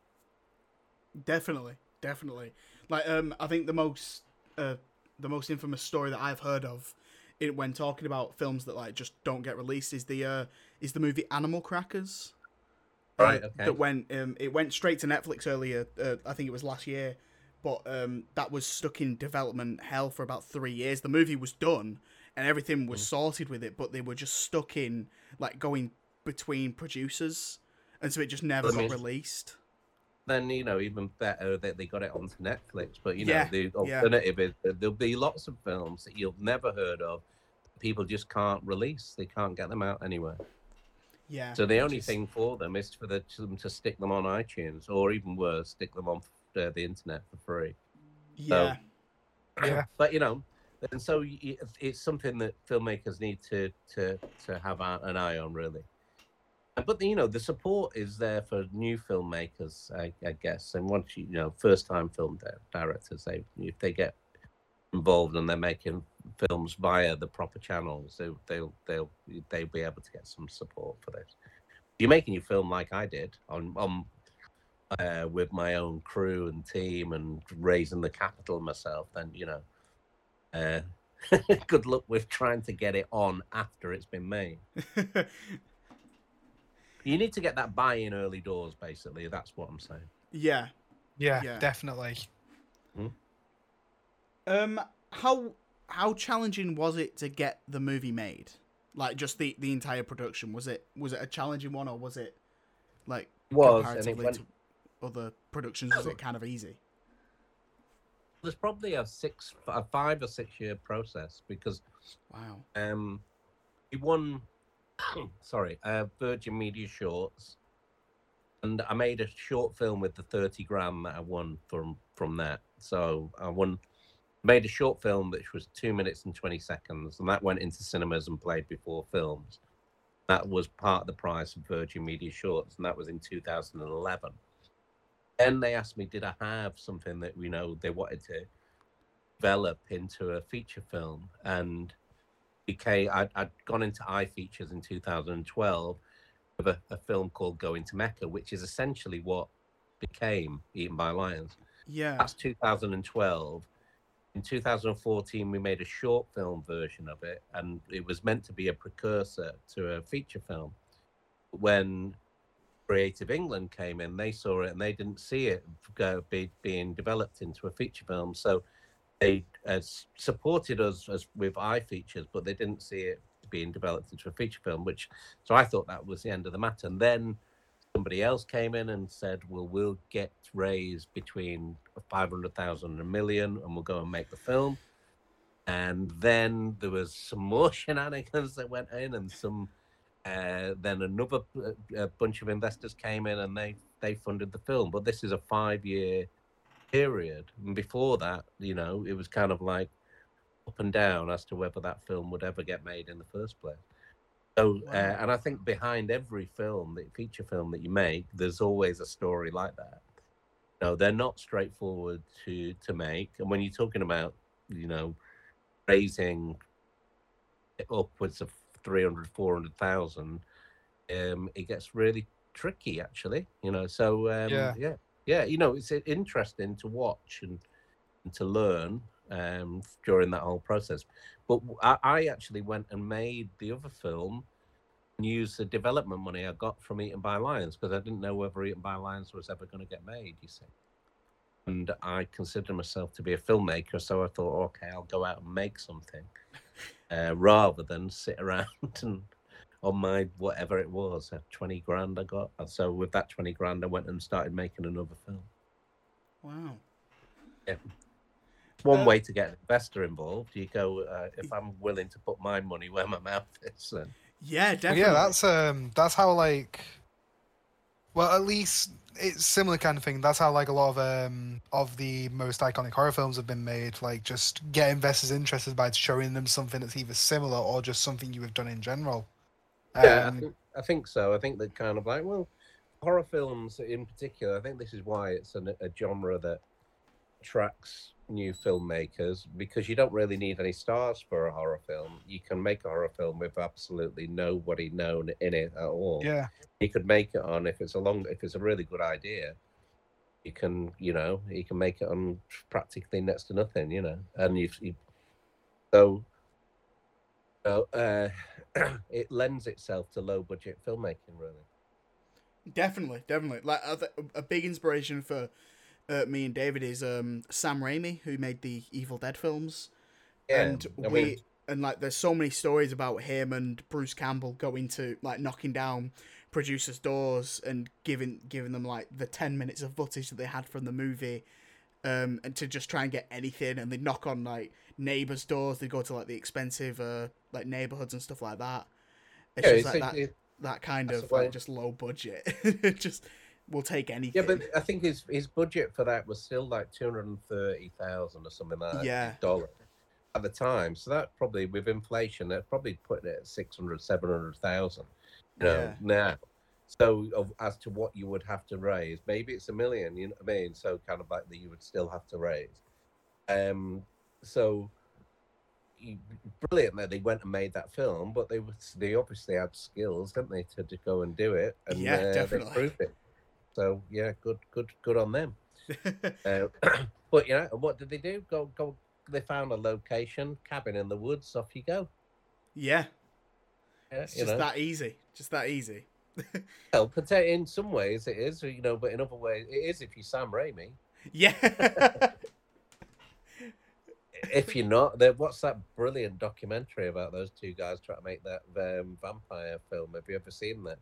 Definitely, definitely. Like, um, I think the most, uh, the most infamous story that I've heard of, it when talking about films that like just don't get released is the uh, is the movie Animal Crackers. Uh, Right, okay. That went, um, it went straight to Netflix earlier. Uh, I think it was last year, but um, that was stuck in development hell for about three years. The movie was done and everything was sorted with it, but they were just stuck in like going between producers, and so it just never I got released. Then you know even better that they got it onto Netflix. But you know Yeah, the yeah. is there'll be lots of films that you've never heard of. People just can't release. They can't get them out anywhere. Yeah. So the only is- thing for them is for them to stick them on iTunes, or even worse, stick them on uh, the internet for free. Yeah. Yeah. but you know, and so it's something that filmmakers need to to to have an eye on, really. Uh, But you know, the support is there for new filmmakers, I, I guess. And once you, you know, first-time film directors, they if they get involved and they're making films via the proper channels, they, they'll they'll they'll be able to get some support for this. You're making your film like I did on on uh, with my own crew and team and raising the capital myself, then you know, uh, good luck with trying to get it on after it's been made. You need to get that buy-in early doors, basically. That's what I'm saying. yeah. Yeah, Yeah. definitely. Um, how how challenging was it to get the movie made? Like just the the entire production was it was it a challenging one or was it like Was and it comparatively went. to other productions was it kind of easy? There's probably a six, a five or six-year process because Wow. um, we won. sorry, uh, Virgin Media Shorts, and I made a short film with the thirty gram that I won from from that. So I won, made a short film which was two minutes and twenty seconds, and that went into cinemas and played before films. That was part of the price of Virgin Media Shorts, and that was in two thousand and eleven. Then they asked me, did I have something that you know they wanted to develop into a feature film, and became I'd, I'd gone into iFeatures in 2012 with a, a film called Going to Mecca, which is essentially what became Eaten by Lions. Yeah. That's 2012. In 2014, we made a short film version of it, and it was meant to be a precursor to a feature film. When Creative England came in, they saw it and they didn't see it go, be, being developed into a feature film. So they uh, supported us as with features, but they didn't see it being developed into a feature film. Which, so I thought that was the end of the matter. And then somebody else came in and said, "Well, we'll get raised between five hundred thousand and a million, and we'll go and make the film." And then there was some more shenanigans that went in, and some. Uh, then another uh, uh, bunch of investors came in, and they they funded the film. But this is a five-year period, and before that, you know, it was kind of like up and down as to whether that film would ever get made in the first place. So, uh, and I think behind every film, the feature film that you make, there's always a story like that. No, they're not straightforward to to make. And when you're talking about, you know, raising upwards of 300, 400,000, um, it gets really tricky, actually. You know, so um, Yeah. yeah, yeah. You know, it's interesting to watch and, and to learn um, during that whole process. But I actually went and made the other film and used the development money I got from Eaten by Lions because I didn't know whether Eaten by Lions was ever going to get made. You see, and I considered myself to be a filmmaker, so I thought, okay, I'll go out and make something uh, rather than sit around and on my whatever it was, uh, twenty grand I got. So with that twenty grand, I went and started making another film. Wow. It's one Uh, way to get an investor involved. You go, uh, if I'm willing to put my money where my mouth is, then Yeah, Well, definitely. yeah, that's um, that's how like, well, at least it's similar kind of thing. That's how like a lot of um of the most iconic horror films have been made. Like, just get investors interested by showing them something that's either similar or just something you have done in general. Yeah, I Um, think, I think so. I think that kind of like, well, horror films in particular, I think this is why it's an, a genre that attracts new filmmakers because you don't really need any stars for a horror film. You can make a horror film with absolutely nobody known in it at all. yeah, You could make it on if it's a long, if it's a really good idea. You can, you know, you can make it on practically next to nothing, you know, and you've, you, so, so uh, it lends itself to low budget filmmaking, really. Definitely, definitely. Like a big inspiration for uh, me and David is um, Sam Raimi, who made the Evil Dead films, and we mean, and like there's so many stories about him and Bruce Campbell going to like knocking down producers' doors and giving giving them like the ten minutes of footage that they had from the movie, um, and to just try and get anything, and they knock on like neighbors' doors. They go to like the expensive uh like neighborhoods and stuff like that. It's yeah, just it's, like that it, that kind of like just low budget. Just will take anything. Yeah, but I think his his budget for that was still like two hundred and thirty thousand or something like that. Yeah. dollar at the time. So that probably with inflation, they're probably putting it at 600, 700,000, You know Yeah. now. So of, as to what you would have to raise, maybe it's a million. You know what I mean? So kind of like that you would still have to raise. Um. So. you- Brilliant that they went and made that film, but they was they obviously had skills, didn't they, to, to go and do it? And Yeah, uh, definitely. They proved it. So yeah, good, good, good on them. Uh, but you know, what did they do? Go, go. They found a location, cabin in the woods. Off you go. yeah, Yeah, it's just know. that easy. Just that easy. Well, in some ways it is, you know, but in other ways it is if you're Sam Raimi. Yeah. If you're not, then what's that brilliant documentary about those two guys trying to make that um, vampire film? Have you ever seen that?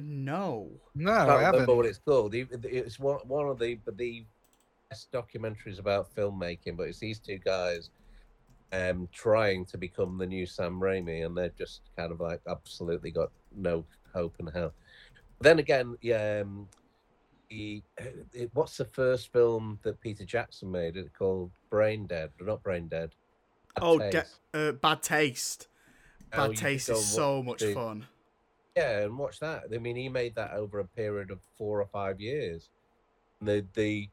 No. No, I I can't haven't. remember what it's called. It's one one of the the best documentaries about filmmaking, but it's these two guys um trying to become the new Sam Raimi, and they're just kind of like absolutely got no hope in hell. Then again, yeah, um, he, it, what's the first film that Peter Jackson made? It called Brain Dead, not Brain Dead. Bad Oh, de- uh, bad taste. Oh, Bad you should taste is so much the- fun. Yeah, and watch that. I mean, he made that over a period of four or five years. The the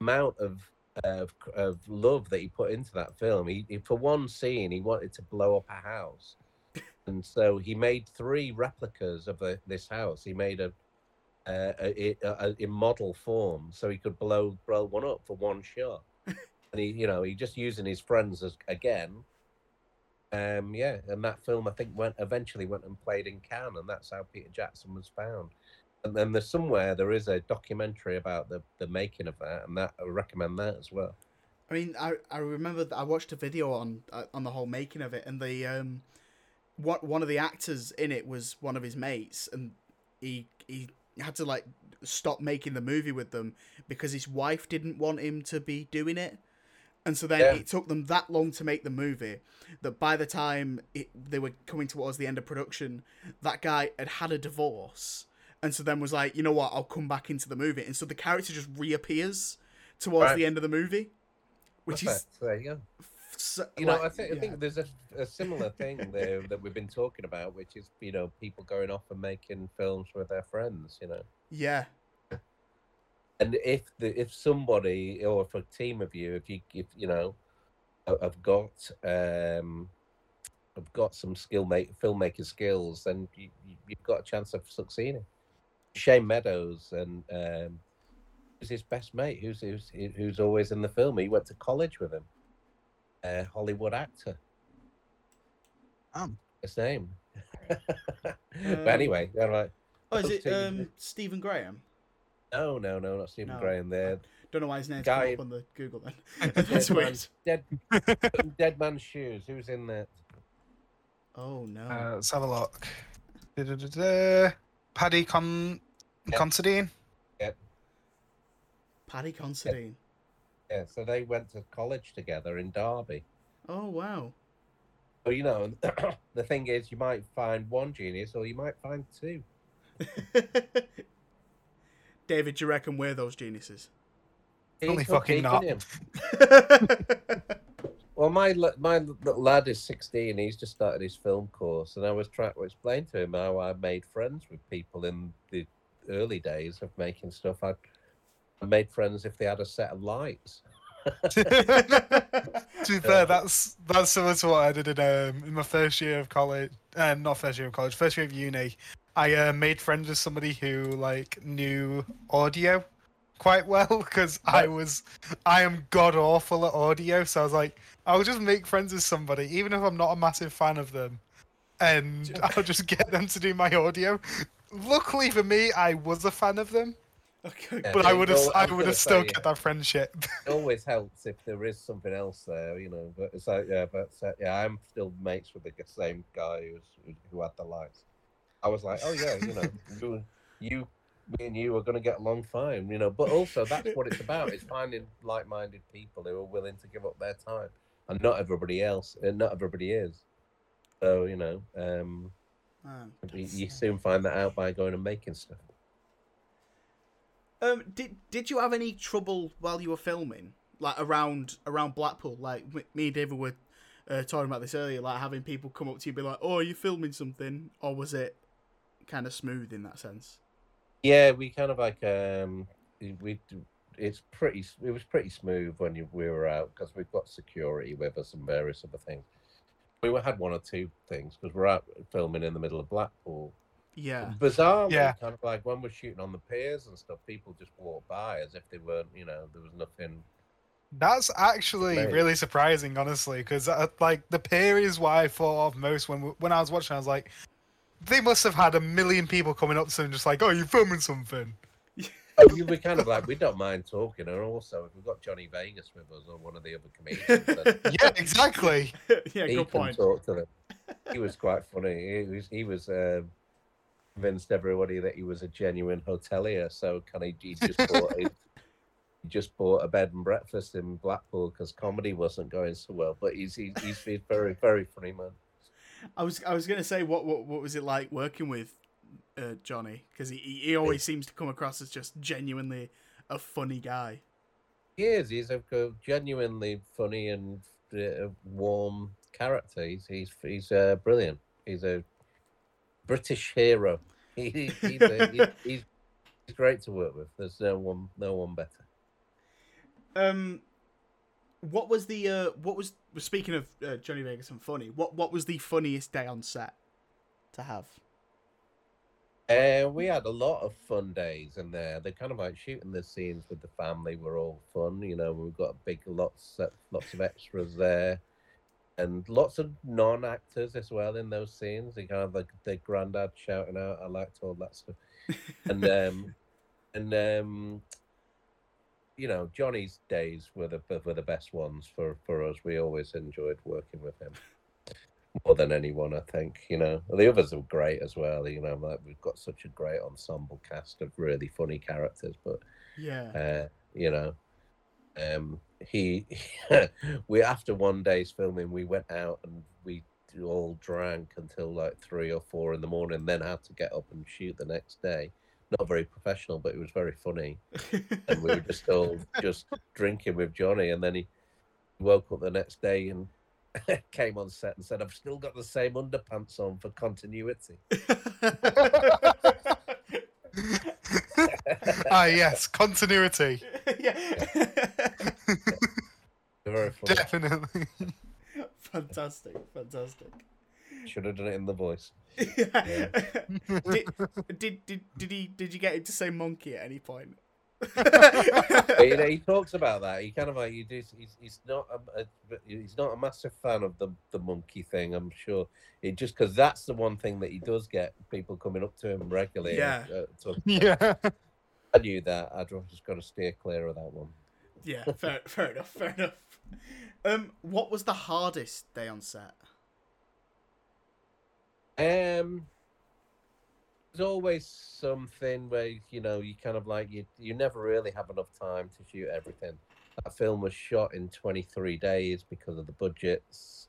amount of of, of love that he put into that film. He, he for one scene, he wanted to blow up a house, and so he made three replicas of the, this house. He made a, uh, a, a, a in model form, so he could blow blow one up for one shot. and he, you know, he just using his friends as again. Um, yeah, and that film I think went eventually went and played in Cannes, and that's how Peter Jackson was found. And then there's somewhere there is a documentary about the the making of that, and that I recommend that as well. I mean, I, I remember I watched a video on uh, on the whole making of it, and the um, what one of the actors in it was one of his mates, and he he had to like stop making the movie with them because his wife didn't want him to be doing it, and so then Yeah. it took them that long to make the movie that by the time it, they were coming towards the end of production, that guy had had a divorce, and so then was like, you know what, I'll come back into the movie, and so the character just reappears towards Right. the end of the movie, which is Perfect. there you go. so, You know, I think I think there's a, a similar thing there that we've been talking about, which is you know people going off and making films with their friends. You know, yeah, and if the if somebody or if a team of you, if you if you know, ha- have got um, have got some skill make filmmaker skills, then you, you've got a chance of succeeding. Shane Meadows and um, who's his best mate? Who's who's who's always in the film? He went to college with him. Uh, Hollywood actor. Um. His name. but Um, anyway, all right. Oh, is it um. Stephen Graham? No, no, no, not Stephen No. Graham. There, Don't know why his name's Guy- up on the Google then. That's Dead weird. Man- Dead, Dead Man's Shoes. Who's in there? Oh no. Uh, let's have a look. Da-da-da-da. Paddy Con Yeah. Considine. Paddy Considine. Yeah, so they went to college together in Derby. Oh wow. Well, you know, the thing is, you might find one genius, or you might find two. David, do you reckon we're those geniuses? Only He could fucking not. Well, my my lad is sixteen. He's just started his film course, and I was trying to explain to him how I made friends with people in the early days of making stuff. I, I made friends if they had a set of lights. to be fair, that's that's similar to what I did in um in my first year of college. Uh, not first year of college, first year of uni. I uh, made friends with somebody who like knew audio quite well because I was I am god awful at audio. So I was like, I'll just make friends with somebody, even if I'm not a massive fan of them, and I'll just get them to do my audio. Luckily for me, I was a fan of them, okay. Yeah. but I would have I I would have still say, kept that friendship. It always helps if there is something else there, you know. But it's like, yeah, but uh, yeah, I'm still mates with the same guy who's, who, who had the lights. I was like, oh yeah, you know, you, you, me and you are going to get along fine, you know. But also, that's what it's about: is finding like-minded people who are willing to give up their time, and not everybody else, and not everybody is. So you know, um, Man, you, you soon find that out by going and making stuff. Um, did did you have any trouble while you were filming, like around around Blackpool? Like me and David were uh, talking about this earlier, like having people come up to you and be like, "Oh, are you filming something?" Or was it kind of smooth in that sense? Yeah, we kind of like um, we it's pretty. It was pretty smooth when you, we were out because we've got security with us and various other things. We had one or two things because we're out filming in the middle of Blackpool. Yeah. bizarre. Yeah. kind of like when we're shooting on the piers and stuff, people just walk by as if they weren't, you know, there was nothing. That's actually Right. really surprising, honestly, because uh, like the pier is what I thought of most when when I was watching. I was like, they must have had a million people coming up to them, just like, "Oh, you're filming something." We were kind of like we don't mind talking, and also if we've got Johnny Vegas with us or one of the other comedians, then Yeah, exactly. yeah, he good can point. talk to them. He was quite funny. He was he was um, convinced everybody that he was a genuine hotelier. So kind of he just bought he, he just bought a bed and breakfast in Blackpool because comedy wasn't going so well. But he's he's, he's, he's very very funny man. I was I was gonna say what what what was it like working with uh, Johnny because he he he always seems to come across as just genuinely a funny guy. He is. He's a genuinely funny and uh, warm character. He's he's he's uh, brilliant. He's a British hero. He, he- he's, a, he's, he's he's great to work with. There's no one no one better. Um, what was the uh what was speaking of uh, Johnny Vegas and funny? What what was the funniest day on set to have? Uh, we had a lot of fun days in there. They're kind of like shooting the scenes with the family were all fun. You know, we've got big lots lots of extras there, and lots of non actors as well in those scenes. They kind of like their granddad shouting out. I liked all that stuff, and um, and um, you know, Johnny's days were the were the best ones for for us. We always enjoyed working with him more than anyone, I think. You know, the others are great as well. You know, like we've got such a great ensemble cast of really funny characters, but Yeah. uh, you know, um, he we after one day's filming, we went out and we all drank until like three or four in the morning, then had to get up and shoot the next day. Not very professional, but it was very funny. And we were just all just drinking with Johnny, and then he woke up the next day and came on set and said, "I've still got the same underpants on for continuity." ah, yes, continuity, yeah. Very funny. definitely. fantastic, fantastic. Should have done it in the voice. did, did did did he did you get him to say monkey at any point? But, you know, he talks about that. He kind of like you do. He's, he's not a, a he's not a massive fan of the the monkey thing. I'm sure. It just because that's the one thing that he does get people coming up to him regularly. Yeah. Uh, yeah. I knew that. I'd just got to steer clear of that one. yeah, fair, fair enough, fair enough. Um, what was the hardest day on set? Um, there's always something where you know you kind of like you you never really have enough time to shoot everything. That film was shot in 23 days because of the budgets,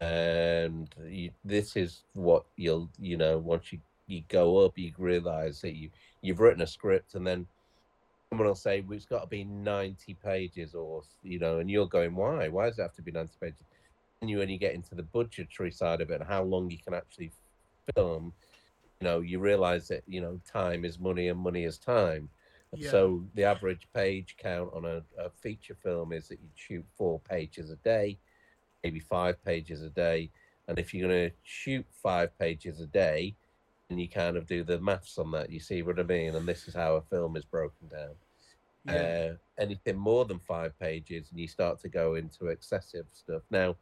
and you, this is what you'll you know once you you go up, you realize that you you've written a script and then someone will say well, it's got to be 90 pages or you know and you're going why? Why does it have to be 90 pages you when you get into the budgetary side of it and how long you can actually film you know you realize that you know time is money and money is time Yeah. so the average page count on a, a feature film is that you shoot four pages a day maybe five pages a day and if you're going to shoot five pages a day and you kind of do the maths on that you see what i mean and this is how a film is broken down Yeah. uh, anything more than five pages, and you start to go into excessive stuff. Now,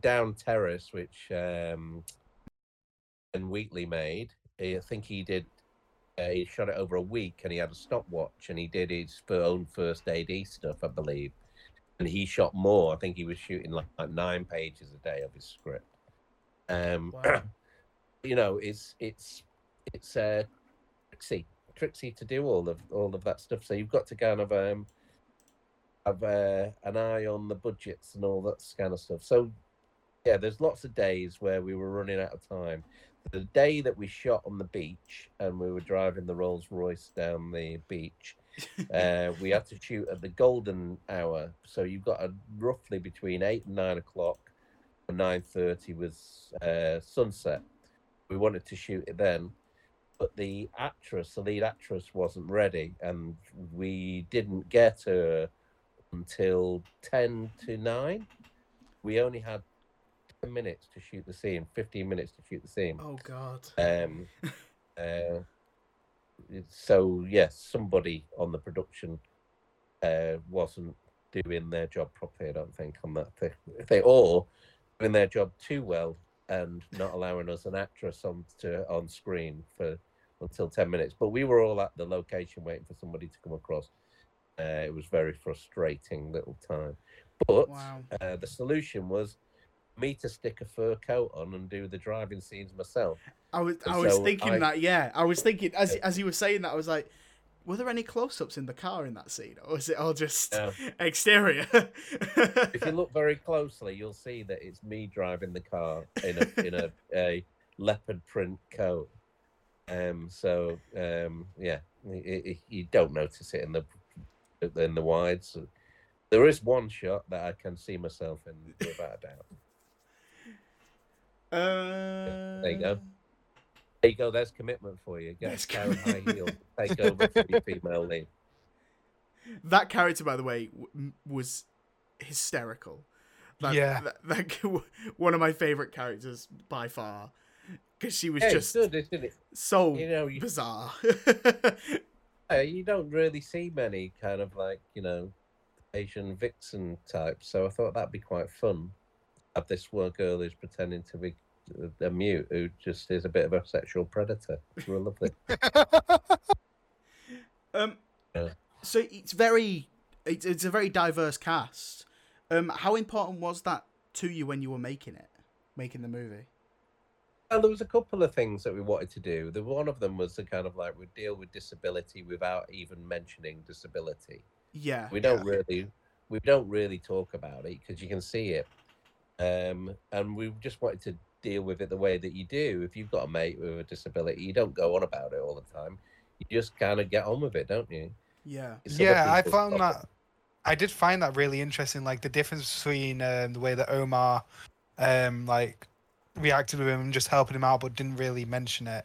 Down Terrace, which um, Ben Wheatley made. I think he did. Uh, he shot it over a week, and he had a stopwatch, and he did his own first AD stuff, I believe. And he shot more. I think he was shooting like, like nine pages a day of his script. Um, Wow. you know, it's it's it's uh, tricksy, tricksy to do all of all of that stuff. So you've got to kind of um, have uh, an eye on the budgets and all that kind of stuff. So yeah, there's lots of days where we were running out of time. the day that we shot on the beach and we were driving the Rolls Royce down the beach, uh, we had to shoot at the golden hour. So you've got a roughly between eight and nine o'clock. Nine thirty was uh, sunset. We wanted to shoot it then, but the actress, the lead actress, wasn't ready, and we didn't get her until ten to nine. We only had ten minutes to shoot the scene, fifteen minutes to shoot the scene. Oh God. Um, uh, so yes, somebody on the production uh, wasn't doing their job properly. I don't think on that thing. If they all doing their job too well and not allowing us an actress on to on screen for until ten minutes. But we were all at the location waiting for somebody to come across. Uh, it was very frustrating little time. But Wow. uh, the solution was me to stick a fur coat on and do the driving scenes myself. I was I was so thinking I- that. Yeah, I was thinking as as you were saying that, I was like, were there any close-ups in the car in that scene, or is it all just No. exterior? if you look very closely, you'll see that it's me driving the car in a in a, a leopard print coat. Um, so um, yeah, i you don't notice it in the in the wides. There is one shot that I can see myself in without a doubt. Uh, There you go. There you go. There's commitment for you. Get Karen High Heel take over for your female lead. That character, by the way, w- m- was hysterical. That, Yeah. that, that- one of my favorite characters by far, because she was Yeah, just it's good, isn't so You know, you, bizarre. uh, you don't really see many kind of like you know Asian vixen types. So I thought that'd be quite fun. Have this one girl who's pretending to be a mute who just is a bit of a sexual predator. It's real lovely. um, Yeah. so it's very, it's, it's a very diverse cast. Um, how important was that to you when you were making it, making the movie? Well, there was a couple of things that we wanted to do. The one of them was to kind of like we deal with disability without even mentioning disability. Yeah, We don't really, we don't really talk about it because you can see it, um, and we just wanted to deal with it the way that you do. If you've got a mate with a disability, you don't go on about it all the time. You just kind of get on with it, don't you? yeah, yeah, I found that. I did find that really interesting, like the difference between um, the way that Omar, um, like reacted with him and just helping him out, but didn't really mention it.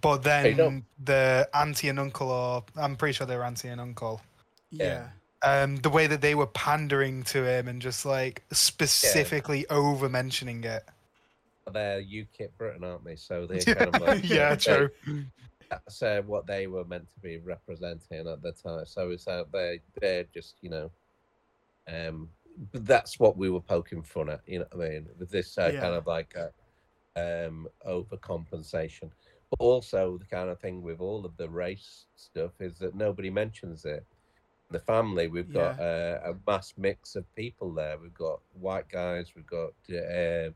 But Hey, no. then the auntie and uncle, or I'm pretty sure they were auntie and uncle. yeah, Yeah. Um, the way that they were pandering to him and just like specifically over mentioning it. They're UKIP Britain, aren't they? So they're kind of like yeah, they- true. That's uh, what they were meant to be representing at the time. So it's uh, they they're just you know, um, but that's what we were poking fun at. You know what I mean? With this uh, Yeah. kind of like uh, um overcompensation, but also the kind of thing with all of the race stuff is that nobody mentions it. The family, we've got uh, a mass mix of people there. We've got white guys, we've got uh,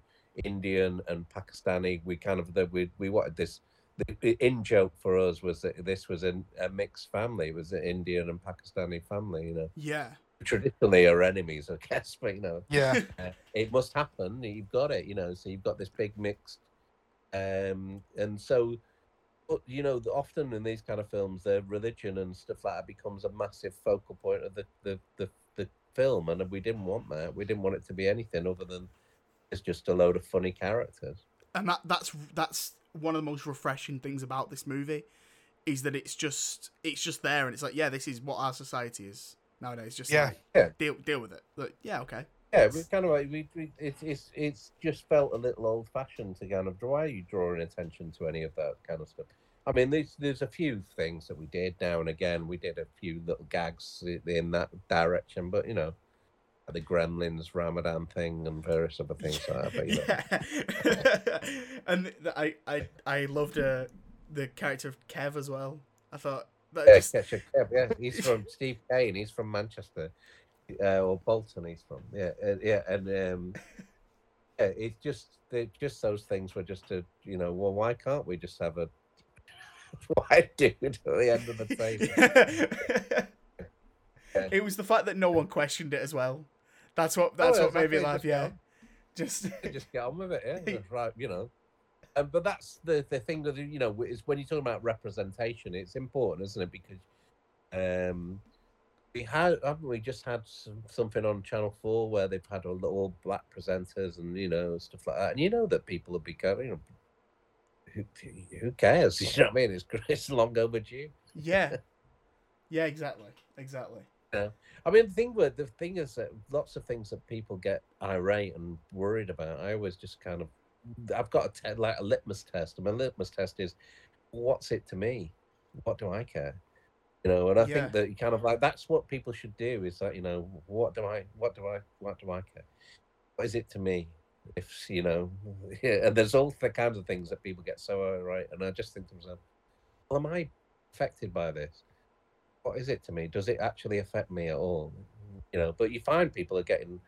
Indian and Pakistani. We kind of the, we we wanted this the- the in joke for us was that this was an, a mixed family. It was an Indian and Pakistani family. You know, yeah, traditionally are enemies, I guess, but you know, Yeah, uh, it must happen. You've got it. You know, so you've got this big mixed, um, and so. But you know, often in these kind of films, their religion and stuff like that becomes a massive focal point of the the, the, the film, and we didn't want that. We didn't want it to be anything other than it's just a load of funny characters. and that that's that's one of the most refreshing things about this movie, is that it's just it's just there and it's like yeah, this is what our society is nowadays. Just Yeah. like, Yeah. deal deal with it. Like yeah, okay. Yeah, we kind of like we, we it's it's it's just felt a little old fashioned to kind of why are you drawing attention to any of that kind of stuff? I mean, there's there's a few things that we did now and again. We did a few little gags in that direction, but you know, the Gremlins Ramadan thing and various other things like that. But, Yeah. and th- I I I loved uh, the character of Kev as well. I thought that yeah, just catch a cab, yeah, he's from Steve Kane. He's from Manchester, uh, or Bolton. He's from yeah, uh, yeah, and um, yeah, it's just they just those things were just a you know, well, why can't we just have a white dude at the end of the table? Yeah. it was the fact that no one questioned it as well. That's what that's Oh, what made me laugh. just Yeah, just just get on with it, yeah, right, you know. Um, but that's the the thing that you know is when you're talking about representation, it's important, isn't it? Because um, we had haven't we just had some, something on Channel Four where they've had all, all black presenters and you know stuff like that, and you know that people will be going, you know, who, who cares? You know what I mean? It's it's long overdue. Yeah. Yeah, exactly. Exactly. Yeah. I mean, the thing with the thing is that lots of things that people get irate and worried about, I always just kind of, I've got a te- like a litmus test, and my litmus test is, what's it to me? What do I care? You know, and I Yeah. think that you kind of like that's what people should do is that you know, what do I, what do I, what do I care? What is it to me? If you know, yeah, and there's all the kinds of things that people get so right, and I just think to myself, well, am I affected by this? what is it to me? Does it actually affect me at all? You know, but you find people are getting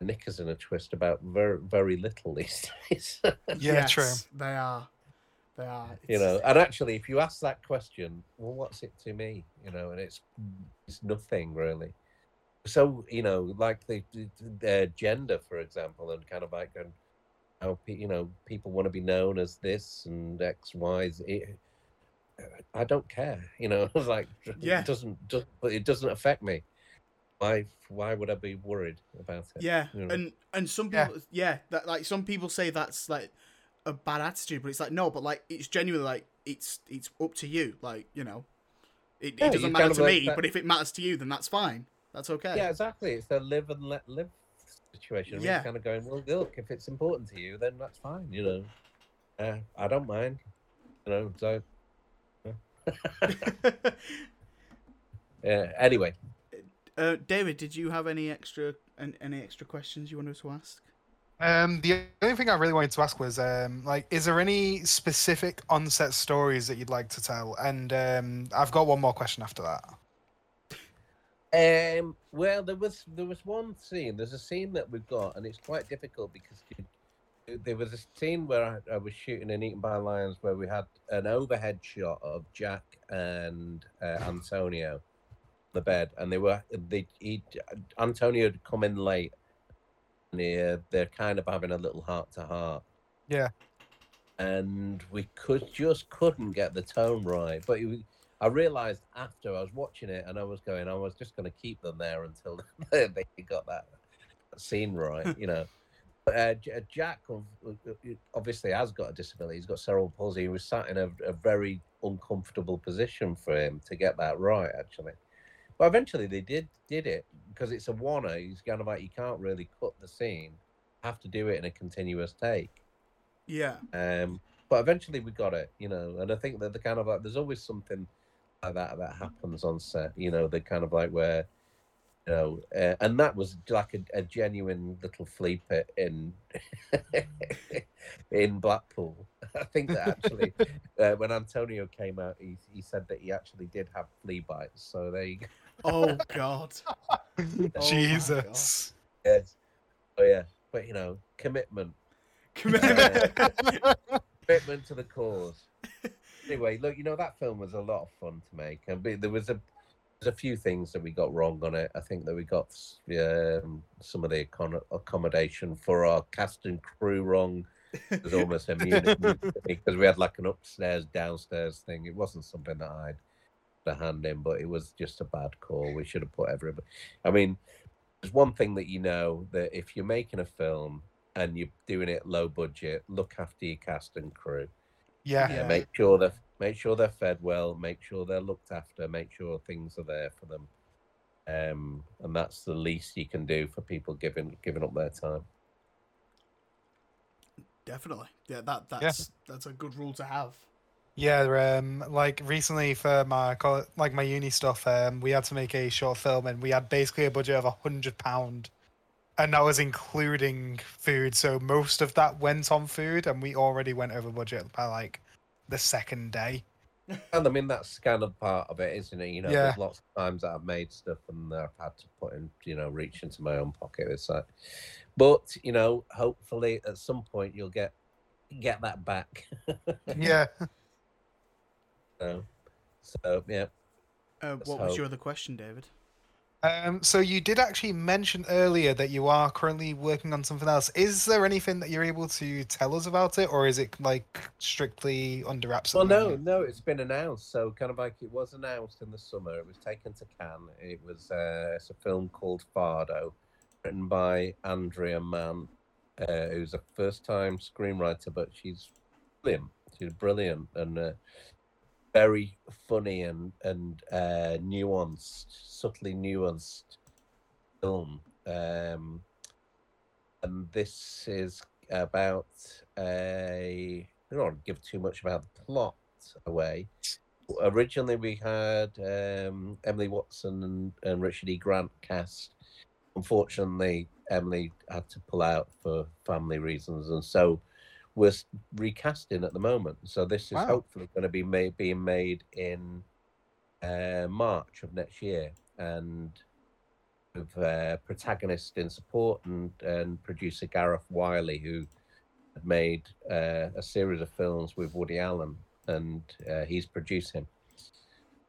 knickers in a twist about very very little these days. Yeah, true. They are. They are. you know, and actually, if you ask that question, well, what's it to me? You know, and it's it's nothing really. So you know, like the, the, the gender, for example, and kind of like um, how pe- you know people want to be known as this and X, Y, Z. I don't care. You know, like Yeah. it doesn't does but it doesn't affect me. Why why would I be worried about it? Yeah, you know? and and some people, yeah, that like some people say that's like a bad attitude, but it's like no, but like it's genuinely like it's it's up to you, like you know, it, Yeah, it doesn't matter to me, that- but if it matters to you, then that's fine, that's okay. Yeah, exactly. It's a live and let live situation. I mean, Yeah. kind of going, well, look, if it's important to you, then that's fine. You know, uh, I don't mind. You know, so yeah. Anyway, uh, David, did you have any extra an, any extra questions you wanted to ask? Um, the only thing I really wanted to ask was, um, like, is there any specific on-set stories that you'd like to tell? And um, I've got one more question after that. Um, well, there was there was one scene. There's a scene that we've got, and it's quite difficult because you, there was a scene where I, I was shooting in Eaten by Lions where we had an overhead shot of Jack and uh, Antonio on the bed, and they were they he, Antonio had come in late, and they, uh, they're kind of having a little heart to heart. Yeah. And we could just couldn't get the tone right, but it I realized after I was watching it and I was going, I was just going to keep them there until they got that scene right, you know. But uh, uh Jack uh, obviously has got a disability. He's got cerebral palsy. He was sat in a, a very uncomfortable position for him to get that right, actually. But eventually they did did it because it's a oneer. He's kind of like you can't really cut the scene. Have to do it in a continuous take. Yeah, Um, but eventually we got it, you know, and I think that the kind of like there's always something like that that happens on set, you know, the kind of like where, you know, uh, and that was like a, a genuine little flea pit in in Blackpool. I think that actually uh, when Antonio came out, he he said that he actually did have flea bites. So there you go. Oh God. Oh Jesus. Yes. Oh yeah, but you know, commitment, Commitment. commitment to the cause. anyway, look, you know that film was a lot of fun to make, and there was a there's a few things that we got wrong on it. I think that we got um, some of the accom- accommodation for our cast and crew wrong. It was almost a because we had like an upstairs downstairs thing. It wasn't something that I'd the hand in, but it was just a bad call. We should have put everybody. I mean, there's one thing that you know that if you're making a film and you're doing it low budget, look after your cast and crew. Yeah. Yeah, Yeah. make sure that make sure they're fed well, make sure they're looked after, make sure things are there for them. Um, and that's the least you can do for people giving giving up their time. Definitely. Yeah, that that's that's a good rule to have. Yeah, um, like recently for my like my uni stuff, um, we had to make a short film, and we had basically a budget of a hundred pound, and that was including food. So most of that went on food, and we already went over budget by like the second day. And I mean that's kind of part of it, isn't it? You know, Yeah. there's lots of times that I've made stuff and I've had to put in, you know, reach into my own pocket. It's like, but you know, hopefully at some point you'll get get that back. Yeah, so, so yeah. Uh, Let's what was hope. your other question, David? Um, so you did actually mention earlier that you are currently working on something else. Is there anything that you're able to tell us about it, or is it like strictly under wraps? Well, no, no, it's been announced. So kind of like it was announced in the summer. It was taken to Cannes. It was uh, it's a film called Fardo, written by Andrea Mann, uh, who's a first-time screenwriter, but she's brilliant. She's brilliant and uh, very funny and and uh, nuanced, subtly nuanced film. Um, and this is about a. I don't want to give too much about the plot away. Originally, we had um, Emily Watson and, and Richard E. Grant cast. Unfortunately, Emily had to pull out for family reasons, and so we're recasting at the moment. So this is Wow. hopefully going to be made, being made in uh, March of next year, and with uh, protagonist in support and and producer Gareth Wiley, who had made uh, a series of films with Woody Allen, and uh, he's producing.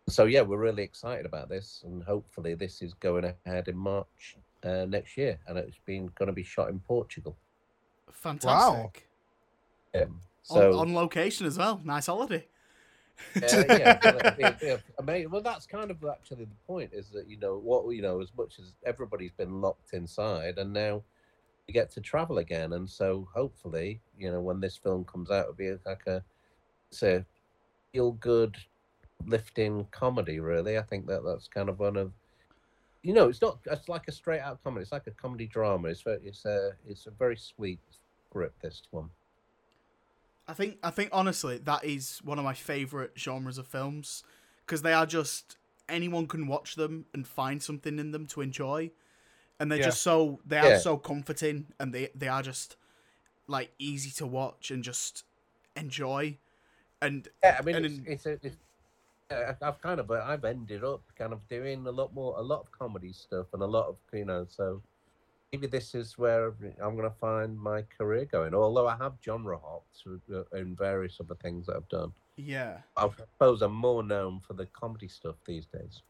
So yeah, we're really excited about this, and hopefully this is going ahead in March uh, next year, and it's been going to be shot in Portugal. Fantastic. Um, On, so on location as well. Nice holiday. uh, yeah, well, it'd be- it'd be a- amazing. Well, that's kind of actually the point is that you know what you know as much as everybody's been locked inside, and now we get to travel again, and so hopefully you know when this film comes out, it'll be like a it's a feel good, lifting comedy. Really, I think that that's kind of one of you know it's not it's like a straight out comedy. It's like a comedy drama. It's very, it's a it's a very sweet script. This one. I think I think honestly that is one of my favorite genres of films because they are just anyone can watch them and find something in them to enjoy, and they're Yeah. just so they are Yeah. so comforting and they they are just like easy to watch and just enjoy. And Yeah, I mean, And it's, in- it's, a, it's uh, I've kind of, I've ended up kind of doing a lot more, a lot of comedy stuff, and a lot of, you know, so maybe this is where I'm going to find my career going. Although I have genre hopped uh, in various other things that I've done, yeah, I suppose I'm more known for the comedy stuff these days.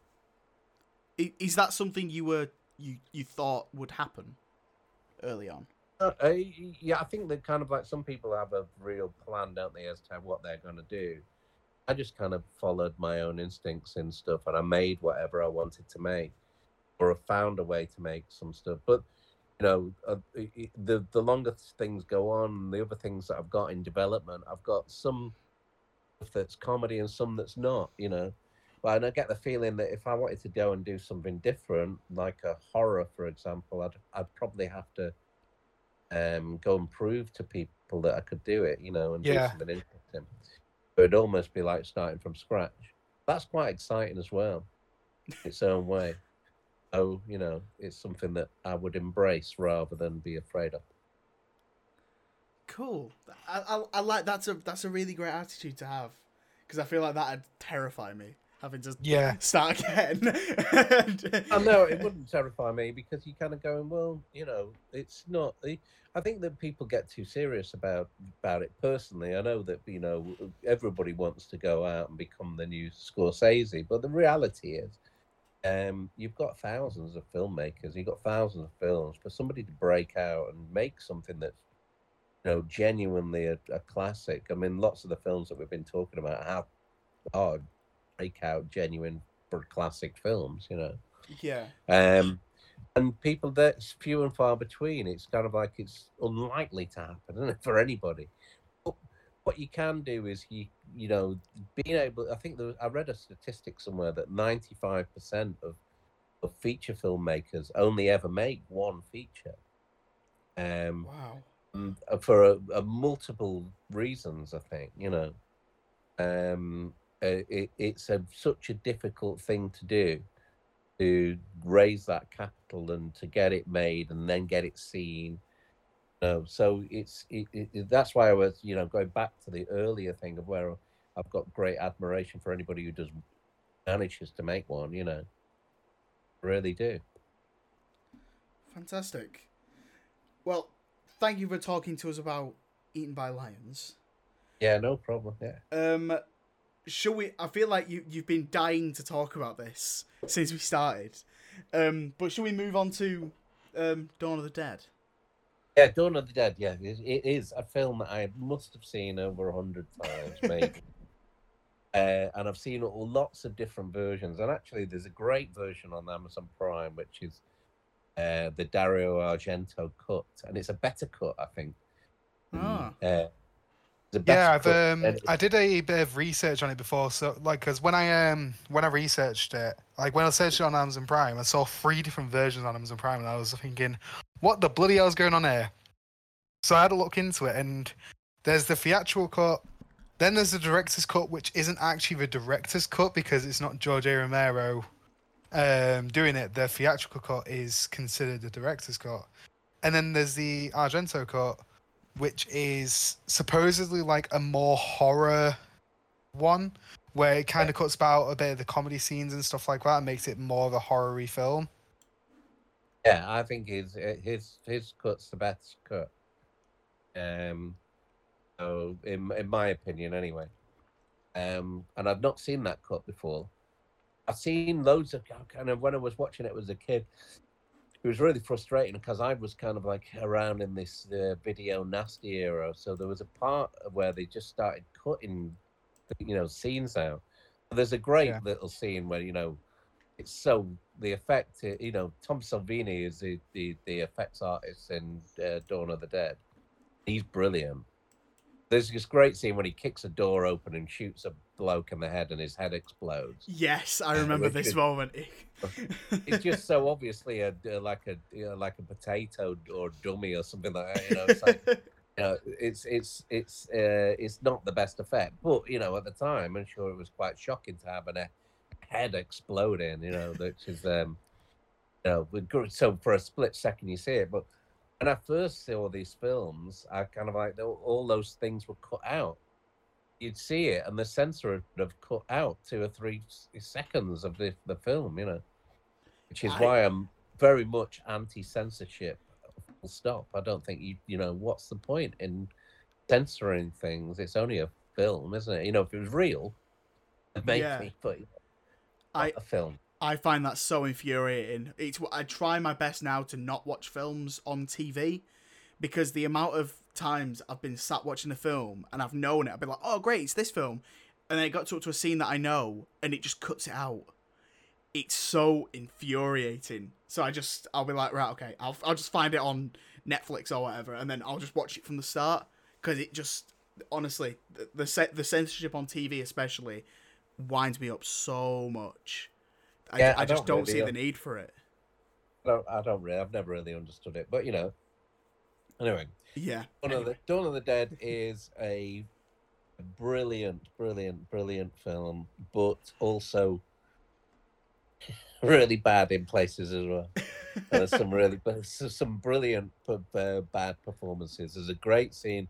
Is that something you were you you thought would happen early on? Uh, uh, yeah, I think that kind of like some people have a real plan, don't they, as to what they're going to do. I just kind of followed my own instincts and stuff, and I made whatever I wanted to make, or I found a way to make some stuff. But know, uh, the the longer things go on, the other things that I've got in development, I've got some that's comedy and some that's not. You know, but and I get the feeling that if I wanted to go and do something different, like a horror, for example, I'd I'd probably have to um, go and prove to people that I could do it, you know, and Yeah. do something interesting. But it'd almost be like starting from scratch. That's quite exciting as well, its own way. So, you know, it's something that I would embrace rather than be afraid of. Cool. I, I, I like that's a that's a really great attitude to have because I feel like that'd terrify me having to Yeah. start again. I know it wouldn't terrify me because you kind of going, well, you know, it's not. I think that people get too serious about about it. Personally, I know that you know everybody wants to go out and become the new Scorsese, but the reality is, um, you've got thousands of filmmakers, you've got thousands of films. For somebody to break out and make something that's you know genuinely a, a classic. I mean, lots of the films that we've been talking about have are breakout, genuine for classic films. You know. yeah. Um, and people that's few and far between. It's kind of like it's unlikely to happen isn't it, for anybody. What you can do is you you know being able. I think there was, I read a statistic somewhere that ninety five percent of of feature filmmakers only ever make one feature. Um, Wow. uh, for a, a multiple reasons. I think you know, um, uh, it, it's a, such a difficult thing to do to raise that capital and to get it made and then get it seen. Know, so it's it, it, that's why I was you know going back to the earlier thing of where I've got great admiration for anybody who does manages to make one. You know, really do. Fantastic. Well, thank you for talking to us about Eaten by Lions. Yeah, no problem. Yeah. Um, shall we? I feel like you you've been dying to talk about this since we started. Um, but should we move on to um, Dawn of the Dead? Yeah, Dawn of the Dead. Yeah, it, it is a film that I must have seen over a hundred times, maybe. uh, and I've seen lots of different versions. And actually, there's a great version on Amazon Prime, which is uh, the Dario Argento cut, and it's a better cut, I think. Ah. Uh, Yeah, I've um, I did a bit of research on it before. So like, cause when I um when I researched it, like when I searched it on Amazon Prime, I saw three different versions on Amazon Prime, and I was thinking, what the bloody hell's going on here? So I had a look into it, and there's the theatrical cut. Then there's the director's cut, which isn't actually the director's cut because it's not George A. Romero um, doing it. The theatrical cut is considered the director's cut. And then there's the Argento cut, which is supposedly like a more horror one, where it kind of cuts out a bit of the comedy scenes and stuff like that and makes it more of a horror film. Yeah, I think his his his cut's the best cut. Um, so in in my opinion, anyway. Um, and I've not seen that cut before. I've seen loads of kind of when I was watching it as a kid. It was really frustrating because I was kind of like around in this uh, video nasty era. So there was a part where they just started cutting, you know, scenes out. There's a great Yeah. little scene where you know it's so the effect uh, you know tom savini is the the, the effects artist in uh, dawn of the dead he's brilliant there's this great scene when he kicks a door open and shoots a bloke in the head and his head explodes Yes, I remember this moment. it's just so obviously a like a you know, like a potato or dummy or something like that you know it's like you know, it's it's it's uh, it's not the best effect, but you know, at the time, I'm sure it was quite shocking to have an, a head exploding. You know, which is um, you know, so for a split second you see it, but when I first saw these films, I kind of like all all those things were cut out. You'd see it, and the censor would have cut out two or three seconds of the the film. You know, which is I- why I'm very much anti censorship stop. I don't think you you know what's the point in censoring things? It's only a film, isn't it? You know, if it was real, maybe, Yeah. me I not a film. I find that so infuriating. It's I try my best now to not watch films on TV because the amount of times I've been sat watching a film and I've known it, I've been like, "Oh, great, it's this film," and then it got to to a scene that I know and it just cuts it out. It's so infuriating. So I just I'll be like, right, okay, I'll I'll just find it on Netflix or whatever, and then I'll just watch it from the start because it just honestly the the, the censorship on TV especially winds me up so much. I, Yeah, I I just don't don't see the need for it. I don't, I don't really, I've never really understood it, but you know. Anyway, Yeah. Dawn of the Dawn of the Dead is a brilliant, brilliant, brilliant film, but also really bad in places as well. There's some really, some brilliant, but uh, bad performances. There's a great scene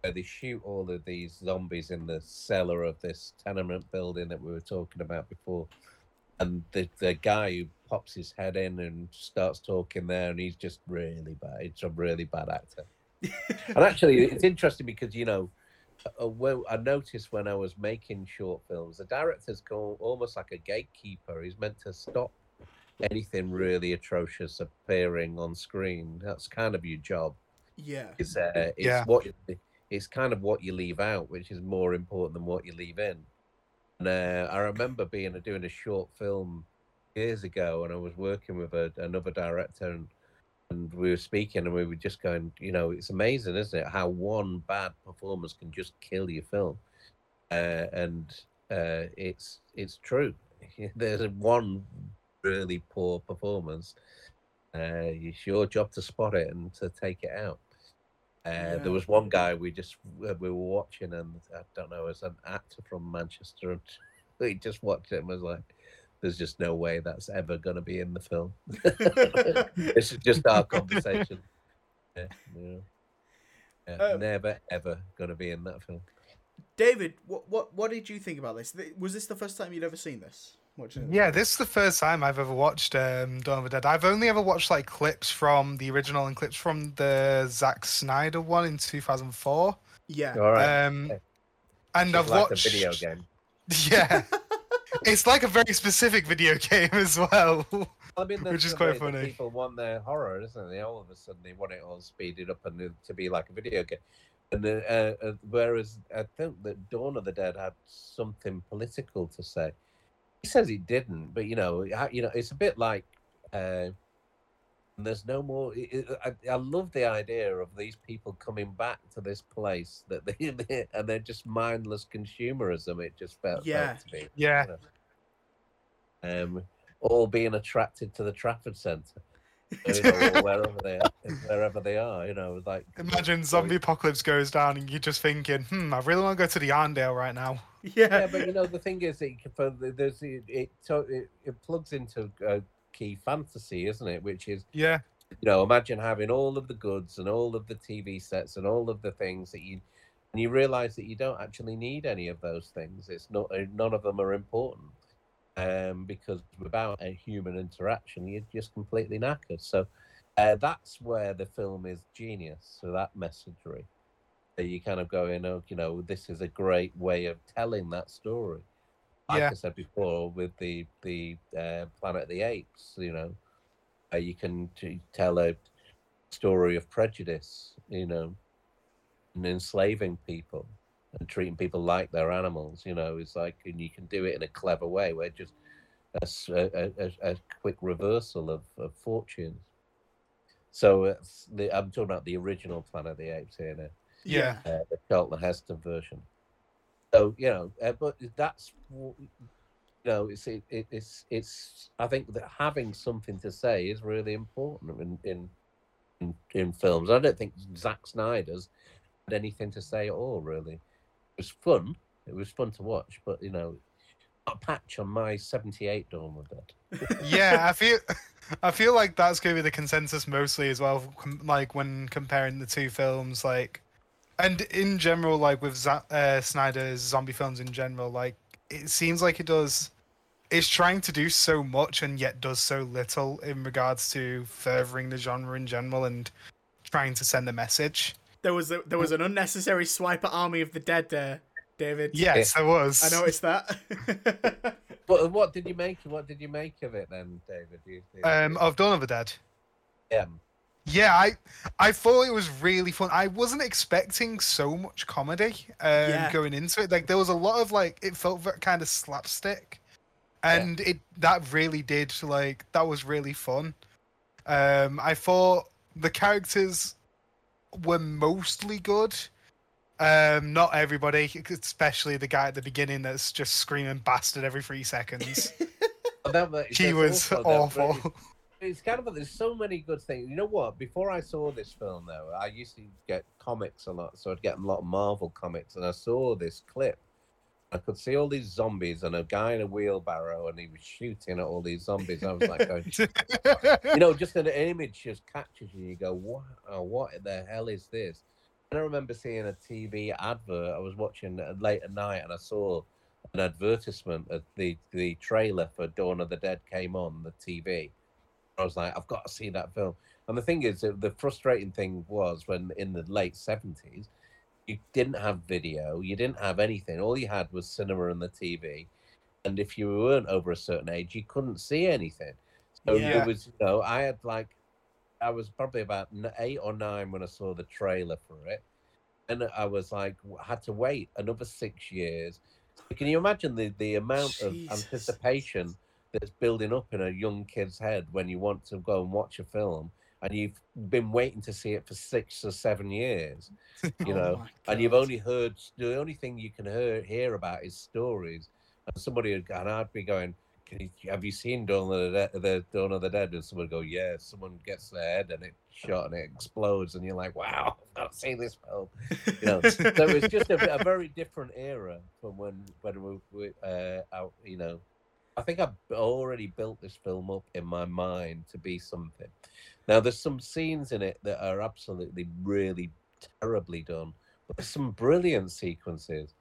where they shoot all of these zombies in the cellar of this tenement building that we were talking about before, and the the guy who pops his head in and starts talking there, and he's just really bad. It's a really bad actor. and actually, it's interesting because you know, uh, well, I noticed when I was making short films, the director's called almost like a gatekeeper. He's meant to stop anything really atrocious appearing on screen. That's kind of your job. Yeah. It's uh, it's Yeah. what it's kind of what you leave out, which is more important than what you leave in. Uh, I remember being doing a short film years ago, and I was working with a, another director, and and we were speaking, and we were just going, you know, it's amazing, isn't it, how one bad performance can just kill your film, uh, and uh, it's it's true. There's one really poor performance. Uh, it's your job to spot it and to take it out. Uh, Yeah. There was one guy we just we were watching, and I don't know, as an actor from Manchester, and we just watched it and was like, "There's just no way that's ever going to be in the film." this is just our conversation. Yeah, yeah. Yeah, Um, never ever going to be in that film. David, what what what did you think about this? Was this the first time you'd ever seen this? Watching it? Yeah, this is the first time I've ever watched um, Dawn of the Dead. I've only ever watched like clips from the original and clips from the Zack Snyder one in 2004. Yeah. All right, Um, okay. and I've It's like watched a video game. Yeah, it's like a very specific video game as well. I mean, Which is quite funny. People want their horror, isn't it? They all of a sudden they want it all speeded up and to be like a video game. And uh, uh, uh, whereas I think that Dawn of the Dead had something political to say. He says he didn't, but you know, it you know, it's a bit like uh, there's no more. It, it- I, I love the idea of these people coming back to this place that they and they're just mindless consumerism. It just felt, felt Yeah. to me Yeah. um, all being attracted to the Trafford Centre, you know, wherever they are, wherever they are, you know, like Imagine zombie apocalypse goes down and you're just thinking, hmm, I really want to go to the Arndale right now. Yeah. Yeah, but you know, the thing is, can- for there's it it, it it plugs into a key fantasy, isn't it? Which is Yeah. you know, imagine having all of the goods and all of the TV sets and all of the things that you, and you realize that you don't actually need any of those things. It's not, uh, none of them are important, um, because without a human interaction, you're just completely knackered. So, uh, that's where the film is genius. So that messagery, you kind of go in, oh, you know, this is a great way of telling that story. Like Yeah. I said before, with the the uh, Planet of the Apes, you know, uh, you can t- tell a story of prejudice, you know, and enslaving people and treating people like they're animals. You know, it's like, and you can do it in a clever way where just a quick reversal of, of fortunes. So it's the, I'm talking about the original Planet of the Apes here now Yeah. uh, the Charlton Heston version. So you know, uh, but that's w- you know, it's it, it, it's it's. I think that having something to say is really important in in in, in films. I don't think Zack Snyder's had anything to say at all. Really, it was fun. It was fun to watch, but you know, a patch on my '78 Dawn of the yeah, I feel I feel like that's going to be the consensus mostly as well. com- Like when comparing the two films, like, and in general, like with Z- uh, Snyder's zombie films in general, like it seems like it does. It's trying to do so much and yet does so little in regards to furthering the genre in general and trying to send a message. There was a, there was an unnecessary swipe at Army of the Dead there, David. Yes, there was. I noticed that. But what did you make? What did you make of it then, David? Do you think? Um, of Dawn of the Dead. yeah. Yeah, I I thought it was really fun. I wasn't expecting so much comedy um, Yeah. going into it. Like there was a lot of like it felt kind of slapstick, and it that really did like that was really fun. Um, I thought the characters were mostly good. Um, not everybody, especially the guy at the beginning that's just screaming bastard every three seconds. But that- but he there's was also that awful. It's kind of there's so many good things. You know what? Before I saw this film, though, I used to get comics a lot, so I'd get a lot of Marvel comics, and I saw this clip. I could see all these zombies and a guy in a wheelbarrow, and he was shooting at all these zombies. I was like, going, you know, just an image just catches you. You go, what? Oh, what the hell is this? And I remember seeing a TV advert. I was watching uh, late at night, and I saw an advertisement. Of the the trailer for Dawn of the Dead came on the TV. I was like, I've got to see that film. And the thing is, the frustrating thing was when in the late seventies, you didn't have video, you didn't have anything. All you had was cinema and the TV. And if you weren't over a certain age, you couldn't see anything. So Yeah. it was, you know, I had like, I was probably about eight or nine when I saw the trailer for it. And I was like, had to wait another six years. Can you imagine the, the amount of anticipation that's building up in a young kid's head when you want to go and watch a film and you've been waiting to see it for six or seven years, you Oh know, my and you've only heard the only thing you can hear, hear about is stories. And somebody would, and I'd be going, can you, "Have you seen Dawn of the, Dead, the Dawn of the Dead?" And someone would go, "Yeah." Someone gets their head and it shot and it explodes, and you're like, "Wow, I've seen this film." You know, so it's just a, a very different era from when when we, we uh, out, you know. I think I've already built this film up in my mind to be something. Now, there's some scenes in it that are absolutely really terribly done, but there's some brilliant sequences.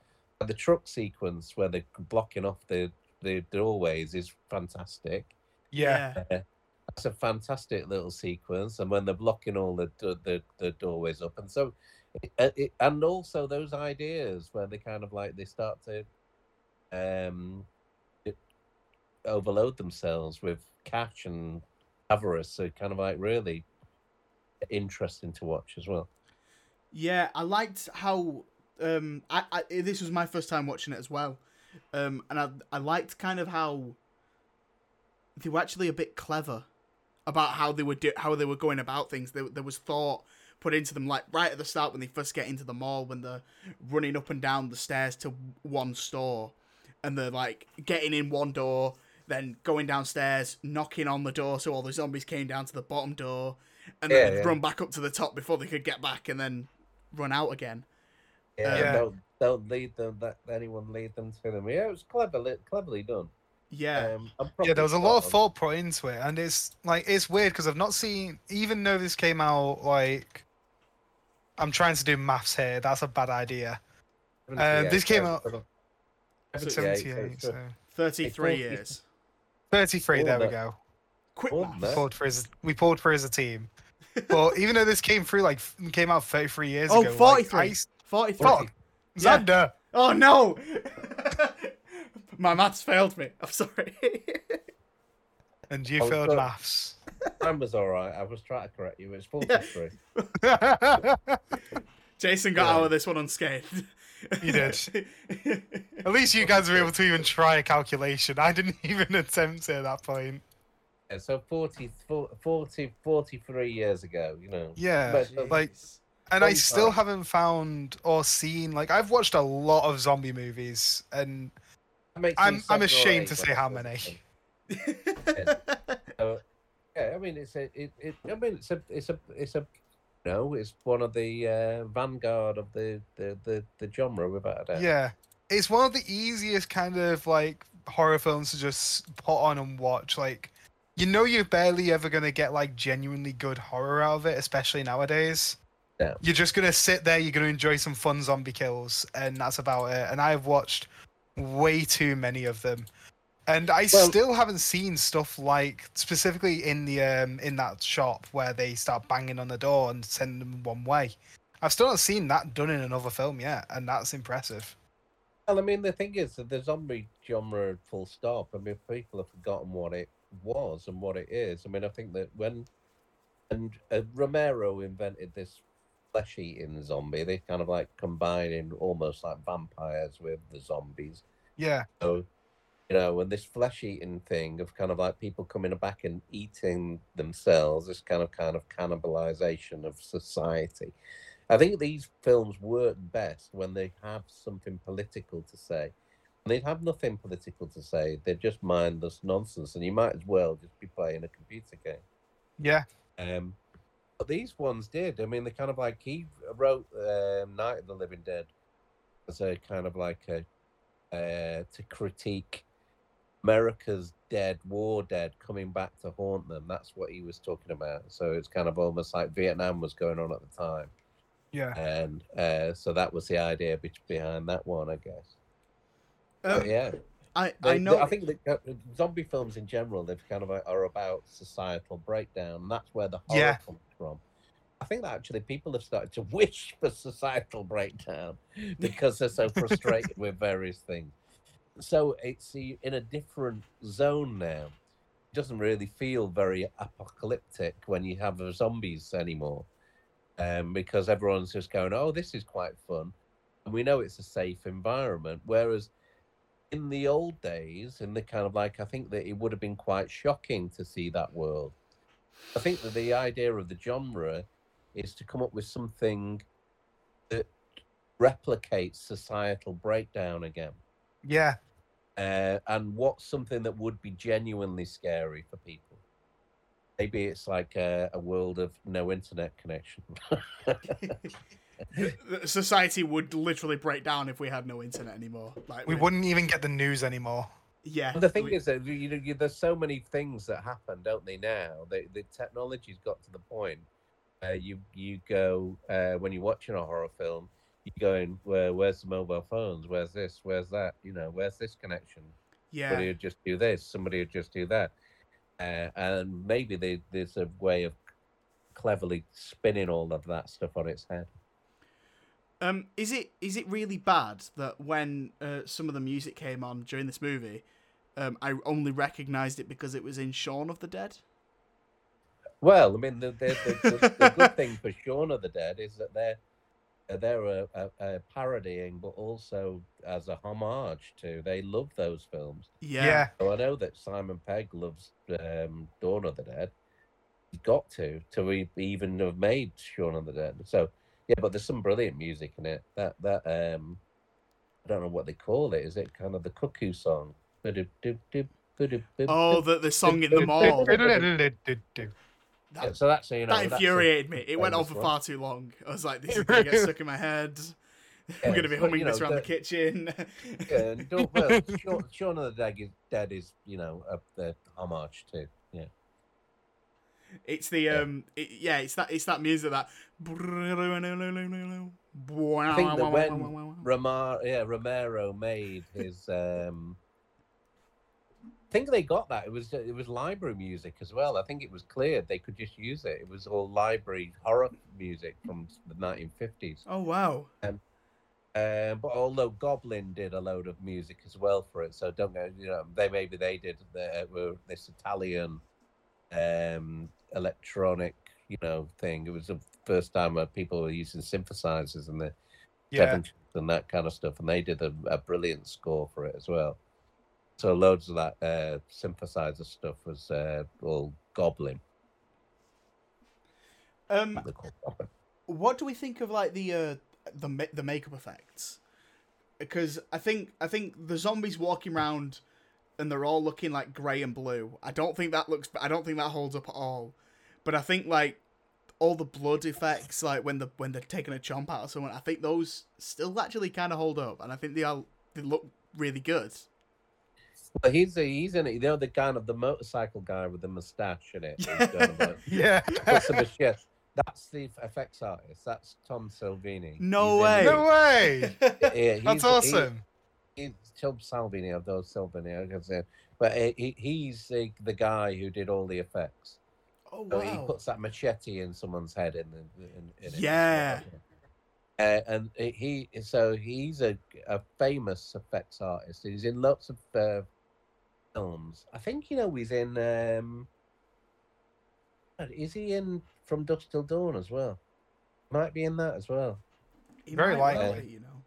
The truck sequence where they're blocking off the, the doorways is fantastic. yeah. That's a fantastic little sequence, and when they're blocking all the the, the doorways up, and so, it, it, and also those ideas where they kind of like they start to, um, it- overload themselves with cash and avarice, so kind of like really interesting to watch as well. Yeah, I liked how um I, I this was my first time watching it as well. Um and I I liked kind of how they were actually a bit clever about how they were do, how they were going about things. There, there was thought put into them like right at the start when they first get into the mall when they're running up and down the stairs to one store and they're like getting in one door then going downstairs knocking on the door so all the zombies came down to the bottom door and then Yeah, they'd yeah. run back up to the top before they could get back and then run out again Yeah, Yeah. They'll, they'll lead them. Let anyone lead them to them. Yeah, it was cleverly cleverly done. yeah Um, Yeah, there was a lot of thought put into it, and it's like it's weird because I've not seen, even though this came out like, I'm trying to do maths here. That's a bad idea. Uh, this came out- Seventy-eight, so 78, it's, so uh, 33 years 33. There we go. quick Older. We pulled for his, we pulled for as a team. But even though this came through like came out 33 years oh ago, like, 43 I s- 43 Fuck, Yeah. Xander. oh no my maths failed me i'm sorry And you failed good. maths. Time was all right. I was trying to correct you. It's forty-three. jason got Yeah. out of this one unscathed You did. At least you guys were able to even try a calculation. I didn't even attempt it at that point. Yeah, so 40, 40, 43 years ago. You know. Yeah, But, uh, like- And I still haven't found or seen like I've watched a lot of zombie movies and I'm- I'm ashamed to say how many. the film. So, yeah, I mean, it's a, it, it, I mean, it's a, it's a, it's a, you know, it's one of the uh, vanguard of the, the, the, the genre without a doubt. yeah, it's one of the easiest kind of like horror films to just put on and watch. Like you know you're barely ever gonna get like genuinely good horror out of it, especially nowadays. Yeah. You're just gonna sit there, you're gonna enjoy some fun zombie kills, and that's about it. And I've watched way too many of them. And I Well- still haven't seen stuff like specifically in the um in that shop where they start banging on the door and send them one way. I've still not seen that done in another film yet, and that's impressive. Well, I mean, the thing is that the zombie genre, full stop. I mean, people have forgotten what it was and what it is. I mean, I think that when and uh, Romero invented this flesh-eating zombie, they kind of like combining almost like vampires with the zombies. Yeah, So, you know, and this flesh-eating thing of kind of like people coming back and eating themselves, this kind of kind of cannibalization of society. I think these films work best when they have something political to say. When they have nothing political to say, they're just mindless nonsense, and you might as well just be playing a computer game. yeah, Um, but these ones did. I mean, they kind of like he wrote um, Night of the Living Dead as a kind of like a uh, to critique America's dead, war dead, coming back to haunt them. That's what he was talking about. So it's kind of almost like Vietnam was going on at the time, yeah. and uh, so that was the idea be- behind that one, I guess. Um, But yeah, I, they- I they- know I think that uh, zombie films in general, they've kind of like, are about societal breakdown. That's where the horror Yeah. comes from. I think that actually people have started to wish for societal breakdown because they're so frustrated with various things. So it's in a different zone now. It doesn't really feel very apocalyptic when you have zombies anymore, um, because everyone's just going, "Oh, this is quite fun," and we know it's a safe environment. Whereas in the old days, in the kind of like, I think that it would have been quite shocking to see that world. I think that the idea of the genre is to come up with something that replicates societal breakdown again. Yeah, Uh, and what's something that would be genuinely scary for people? Maybe it's like a, a world of no internet connection. society would literally break down if we had no internet anymore. Like we wouldn't even get the news anymore. Yeah. But the thing we- is that you know you, there's so many things that happen, don't they? Now the the technology's got to the point. Uh, you you go uh, when you're watching a horror film, you going where where's the mobile phones? Where's this? Where's that? You know, where's this connection? Yeah. Somebody would just do this. Somebody would just do that. Uh, and maybe they, there's a way of cleverly spinning all of that stuff on its head. Um, is it is it really bad that when uh, some of the music came on during this movie, um, I only recognised it because it was in Shaun of the Dead? Well, I mean, the, the, the, the, the good thing for Shaun of the Dead is that they're they're a, a, a parodying, but also as a homage to. They love those films. Yeah. Yeah. So I know that Simon Pegg loves um, Dawn of the Dead. He's got to to even have made Shaun of the Dead. So yeah, but there's some brilliant music in it. That that um, I don't know what they call it. Is it kind of the cuckoo song? Oh, the the song in the mall. Yeah, so that's you know That infuriated me. It went on for one. far too long. I was like, this is gonna get stuck in my head. I'm gonna be but, humming you this around the kitchen. Yeah, and don't, well, Shaun, Shaun of the Dead is, Dead is you know a, the homage to yeah. It's the Yeah. um, it, yeah, it's that it's that music that. I think that when Romar, yeah, Romero made his. Um, think they got that. It was it was library music as well. I think it was cleared. they could just use it. It was all library horror music from the 1950s. Oh wow! Um, but although Goblin did a load of music as well for it, so don't go. You know, they maybe they did the, were this Italian um, electronic, you know, thing. It was the first time where people were using synthesizers in the Yeah. 70s and that kind of stuff, and they did a, a brilliant score for it as well. So loads of that uh, synthesizer stuff was uh, all Goblin. Um, what they call Goblin. what do we think of like the uh the ma- the makeup effects? Because I think I think the zombies walking around and they're all looking like grey and blue. I don't think that looks. I don't think that holds up at all. But I think like all the blood effects, like when the when they're taking a chomp out of someone, I think those still actually kind of hold up, and I think they are they look really good. Well, he's a, he's in it. You know the kind of the motorcycle guy with the mustache in it. who's going about- Yeah. machete- That's the effects artist. That's Tom Savini. No He's way. in- No way. Yeah, That's he- awesome. He's Tom Savini of those Savini, I can say. But he, he- he's the, the guy who did all the effects. Oh So he puts that machete in someone's head in the in, in it Yeah. Uh, and he so he's a, a famous effects artist. He's in lots of uh, films. I think you know he's in. Um, is he in From Dusk Till Dawn as well? Might be in that as well. He Very might well likely. be, you know.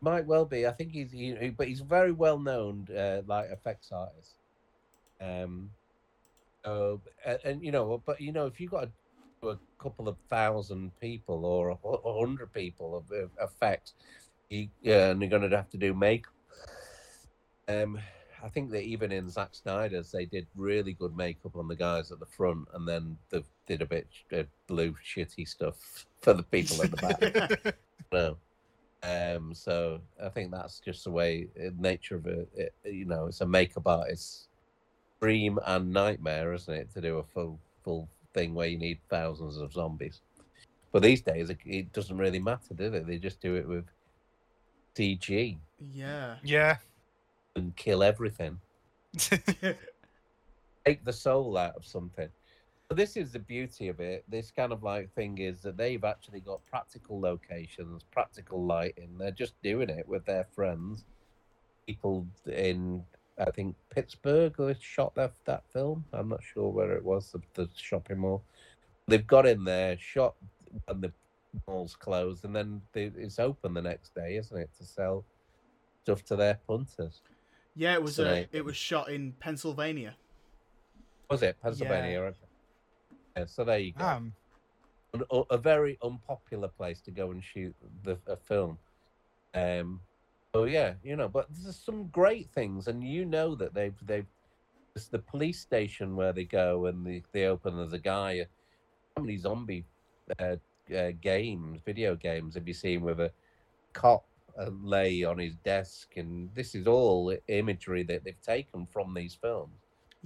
Might well be. I think he's, he, he- but he's very well known, uh, like effects artist. Um, uh, and, and you know, but you know, if you've got a, a couple of thousand people or a, a hundred people of, of effects, you, yeah, and you're going to have to do make. Um, I think that even in Zack Snyder's, they did really good makeup on the guys at the front, and then they did a bit uh, blue shitty stuff for the people at the back. No. Um, so I think that's just the way uh, nature of it, it. You know, it's a makeup artist's dream and nightmare, isn't it, to do a full full thing where you need thousands of zombies. But these days, it, it doesn't really matter, does it? They just do it with CG Yeah. Yeah. And kill everything, take the soul out of something. But this is the beauty of it. This kind of like thing is that they've actually got practical locations, practical lighting. They're just doing it with their friends. People in, I think Pittsburgh, who shot that that film. I'm not sure where it was, the, the shopping mall. They've got in there, shot and the mall's closed, and then they, it's open the next day, isn't it, to sell stuff to their punters? Yeah, it was So uh, it was shot in Pennsylvania. Was it Pennsylvania? okay. Yeah, so there you go. Um, a, a very unpopular place to go and shoot the a film. Um, so yeah, you know, but there's some great things, and you know that they've they've it's the police station where they go and they, they open. There's a guy. How many zombie uh, uh, games, video games, have you seen with a cop uh, lay on his desk? And this is all imagery that they've taken from these films.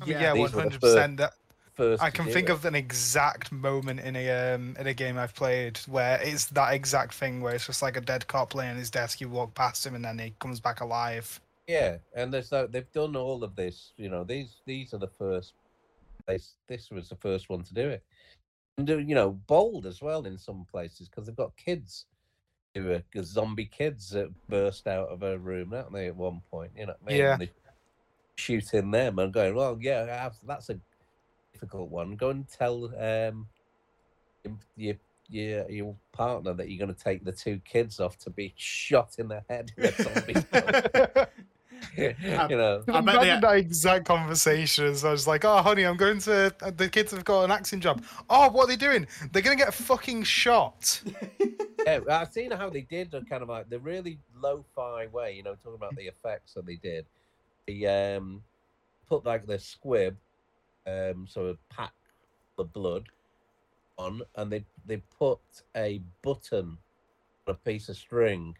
I mean, Yeah. yeah, These one were the hundred percent. That First, I can think it. of an exact moment in a um in a game I've played where it's that exact thing where it's just like a dead cop laying on his desk. You walk past him and then he comes back alive. Yeah, and there's no, they've done all of this. You know, these these are the first. This this was the first one to do it, and uh, you know, bold as well in some places because they've got kids who are 'cause zombie kids that burst out of a room, don't they? At one point, you know, what I mean? Yeah. And shooting them and going, well, yeah, abs- that's a difficult one. Go and tell um your your your partner that you're going to take the two kids off to be shot in the head. with a zombie you know, I I bet imagine they- that exact conversation. So I was like, "Oh, honey, I'm going to. uh, The kids have got an acting job. Oh, what are they doing? They're gonna get fucking shot." yeah, I've seen how they did a kind of like the really lo-fi way, you know, talking about the effects that they did. They um put like the squib, um, so a pack the blood on, and they they put a button on a piece of string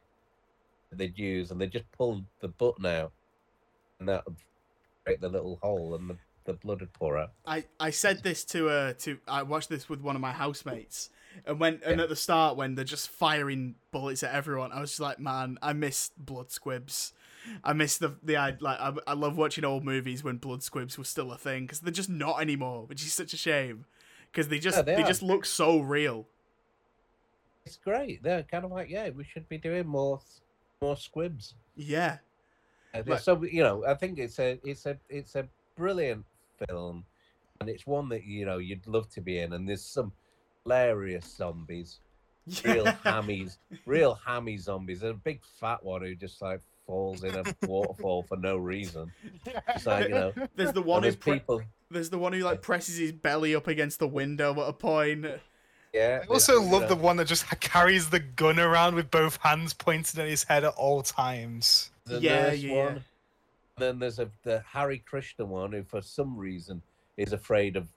that they'd use, and they just pulled the button out, and that would break the little hole, and the, the blood would pour out. I, I said this to uh to I watched this with one of my housemates and when and Yeah. at the start when they're just firing bullets at everyone I was just like man I miss blood squibs I miss the the I like I, I love watching old movies when blood squibs were still a thing because they're just not anymore which is such a shame because they just they, they just look so real It's great. They're kind of like, yeah, we should be doing more more squibs. yeah Uh, Right. So you know, I think it's a it's a it's a brilliant film, and it's one that you know you'd love to be in. And there's some hilarious zombies, real hammies, real hammy zombies. There's a big fat one who just like falls in a waterfall for no reason. It's like you know, there's the one who pre- people. there's the one who like presses his belly up against the window at a point Yeah. I also there's, you love know, the one that just carries the gun around with both hands pointed at his head at all times. the Yeah, nurse yeah, yeah. one. Then there's a the Hare Krishna one who, for some reason, is afraid of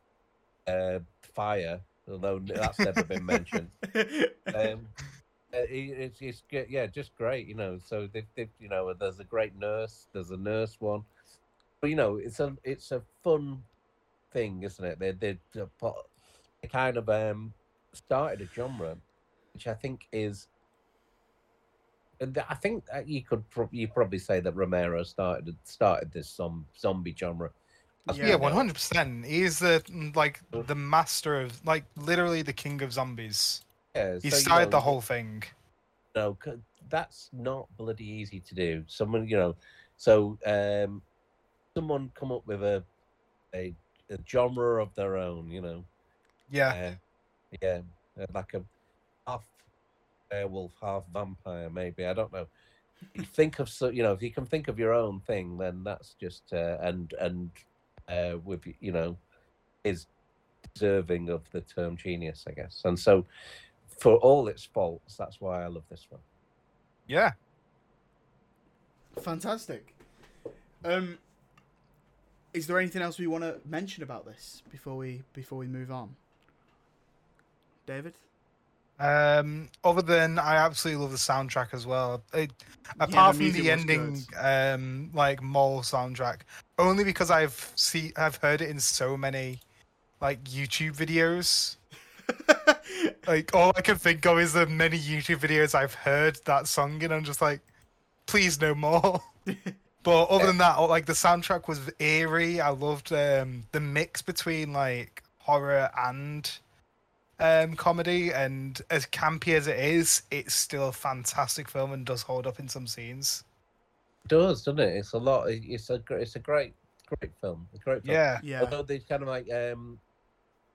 uh, fire, although that's never been mentioned. um, uh, it's, it's yeah, just great, you know. So they, they, you know, there's a great nurse. There's a nurse one, but you know, it's a it's a fun thing, isn't it? They they, they kind of um started a genre, which I think is. And I think you could pro- you probably say that Romero started started this zom- zombie genre. Yeah. One hundred percent. He's the like the master of like literally the king of zombies. Yeah, He so, you started know, the whole thing. no, that's not bloody easy to do. Someone, you know, so um, someone come up with a, a a genre of their own, you know, Yeah, uh, yeah, uh, like a half werewolf, half vampire, maybe. I don't know. You think of so, you know, if you can think of your own thing, then that's just uh, and and uh, with you know, is deserving of the term genius, I guess. And so, for all its faults, that's why I love this one. yeah. Fantastic. Um, is there anything else we want to mention about this before we before we move on? David. Um, other than I absolutely love the soundtrack as well. It, the apart from the ending, um, like mall soundtrack, only because I've see I've heard it in so many like YouTube videos. Like all I can think of is the many YouTube videos I've heard that song in. I'm just like, please no more. but other than that, like the soundtrack was eerie. I loved um, the mix between like horror and um, comedy, and as campy as it is, it's still a fantastic film and does hold up in some scenes. It does, doesn't it? It's a lot. It's a gr- it's a great great film. A great film. Yeah, yeah. Although they kind of like um,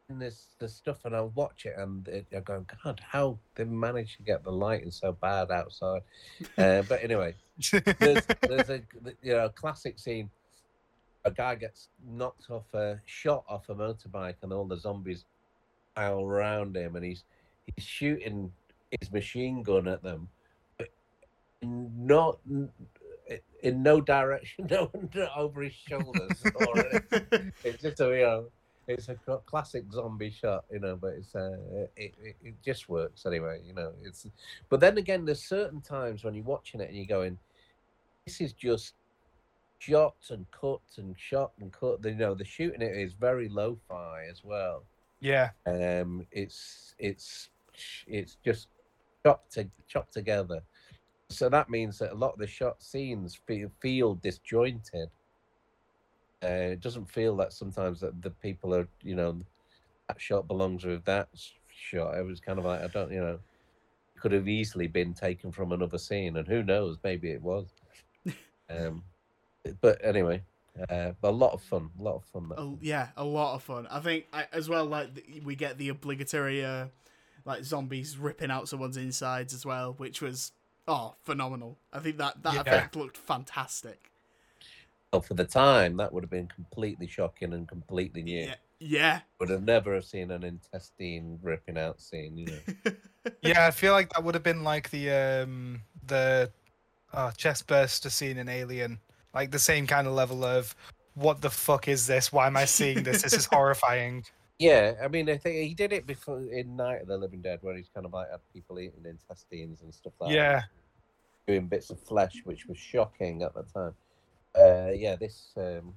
in this the stuff, and I'll watch it, and it, I'm going, God, how they managed to get the lighting so bad outside. Uh, but anyway, there's there's a you know classic scene. A guy gets knocked off a shot off a motorbike, and all the zombies pile around him, and he's he's shooting his machine gun at them, but not in no direction, no over his shoulders. or it's just a you know, it's a classic zombie shot, you know. But it's uh, it, it it just works anyway, you know. It's but then again, there's certain times when you're watching it and you're going, this is just shot and cut and shot and cut. You know, the shooting it is very lo-fi as well. yeah, Um, it's it's it's just chopped to, chopped together. So that means that a lot of the shot scenes feel, feel disjointed. Uh, it doesn't feel that sometimes that the people are, you know, that shot belongs with that shot. It was kind of like I don't, you know, could have easily been taken from another scene, and who knows, maybe it was. um, but anyway, Uh, but a lot of fun, a lot of fun. A, yeah, a lot of fun. I think I, as well. Like we get the obligatory, uh, like zombies ripping out someone's insides as well, which was oh phenomenal. I think that that Yeah. effect looked fantastic. Well, for the time, that would have been completely shocking and completely new. Yeah, yeah. Would have never have seen an intestine ripping out scene. You know. Yeah, I feel like that would have been like the um the uh, chest burster scene in Alien, like the same kind of level of what the fuck is this? Why am I seeing this? This is horrifying. Yeah, I mean, I think he did it before in Night of the Living Dead, where he's kind of like had people eating intestines and stuff like Yeah. that, doing bits of flesh, which was shocking at the time. Uh, yeah, this um,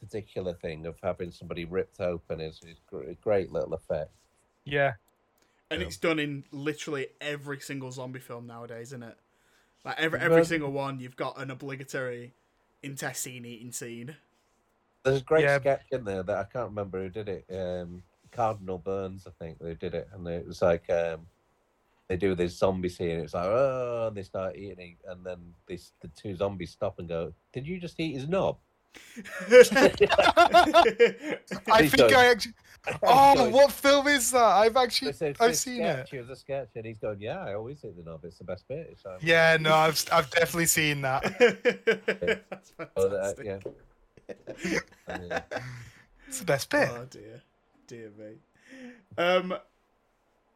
particular thing of having somebody ripped open is, is a great little effect. Yeah. and Yeah. it's done in literally every single zombie film nowadays, isn't it? Like every every But- single one, you've got an obligatory intestine eating scene. There's a great Yeah. sketch in there that I can't remember who did it. Um, Cardinal Burns, I think who did it, and it was like um, they do this zombie scene. It's like oh, and they start eating, and then this the two zombies stop and go, "Did you just eat his knob?" I think going- I actually. Oh, Going- what film is that? I've actually It's it's I've a seen sketch. it. It was a sketch, and he's going, "Yeah, I always eat the knob. It's the best bit." It's like, Yeah, no, I've I've definitely seen that. That's oh, that- fantastic. yeah. Uh, It's the best bit. Oh dear, dear me. Um,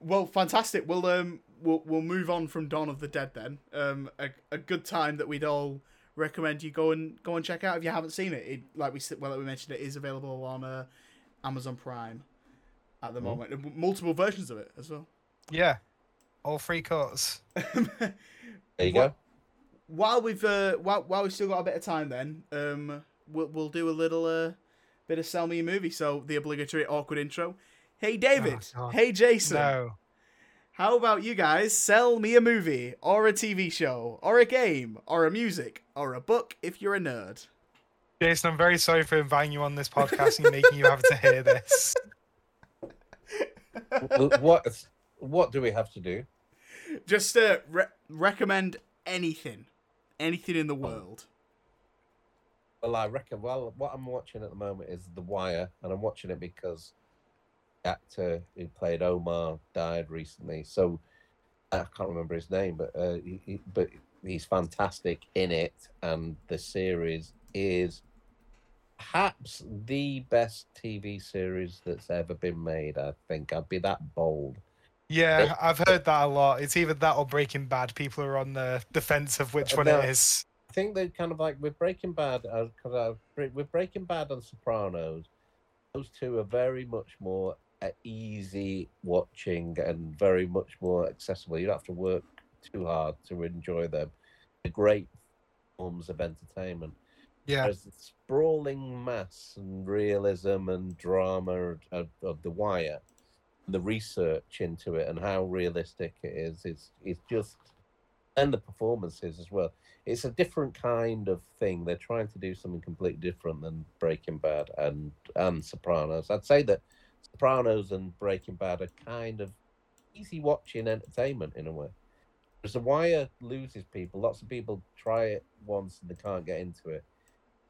well, fantastic. We'll um, we'll we'll move on from Dawn of the Dead then. Um, a, a good time that we'd all recommend you go and go and check out if you haven't seen it. it like we said, well, like we mentioned, it is available on uh, Amazon Prime at the Mhm. moment. and multiple versions of it as well. Yeah. All three cuts. there you What- go. while we've uh, while, while we've still got a bit of time, then um, we'll we'll do a little uh, bit of sell me a movie. So the obligatory awkward intro. Hey David. Oh, hey Jason. No. How about you guys sell me a movie or a TV show or a game or a music or a book if you're a nerd? Jason, I'm very sorry for inviting you on this podcast and making you have to hear this. What what do we have to do? Just uh, re- recommend anything, anything in the world. Well, I reckon. Well, what I'm watching at the moment is The Wire, and I'm watching it because the actor who played Omar died recently. So I can't remember his name, but uh, he, he, but he's fantastic in it, and the series is perhaps the best TV series that's ever been made. I think I'd be that bold. Yeah, I've heard that a lot. It's either that or Breaking Bad. People are on the defense of which Uh, one no. it is. I think they kind of like with Breaking Bad, because I with Breaking Bad and Sopranos, those two are very much more uh, easy watching and very much more accessible. You don't have to work too hard to enjoy them. They're great forms of entertainment. Yeah. Whereas the sprawling mass and realism and drama of, of The Wire, the research into it and how realistic it is, is is just, and the performances as well. It's a different kind of thing. They're trying to do something completely different than Breaking Bad and and Sopranos. I'd say that Sopranos and Breaking Bad are kind of easy watching entertainment in a way. Whereas The Wire loses people. Lots of people try it once and they can't get into it.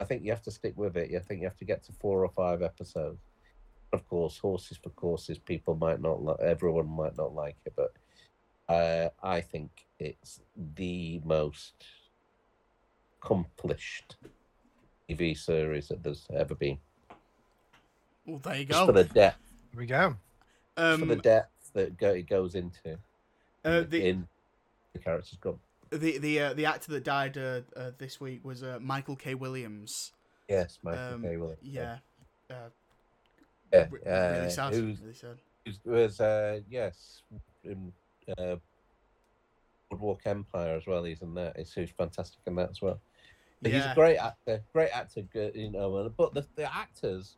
I think you have to stick with it. I think you have to get to four or five episodes. Of course, horses for courses. People might not, li- everyone might not like it, but uh, I think it's the most accomplished TV series that there's ever been. Well, there you Just for the depth, Here we go. for the Um, depth that go, it goes into uh, the in the characters. Gone. the the uh, the actor that died uh, uh, this week was uh, Michael K. Williams. Yes, Michael Um, K. Williams. Yeah. Uh, yeah. re- uh, really sad. who's Really sad. It was uh, yes, in uh, Boardwalk Empire as well. He's in that. He's, he's fantastic in that as well. But He's a great actor, great actor, you know. But the, the actors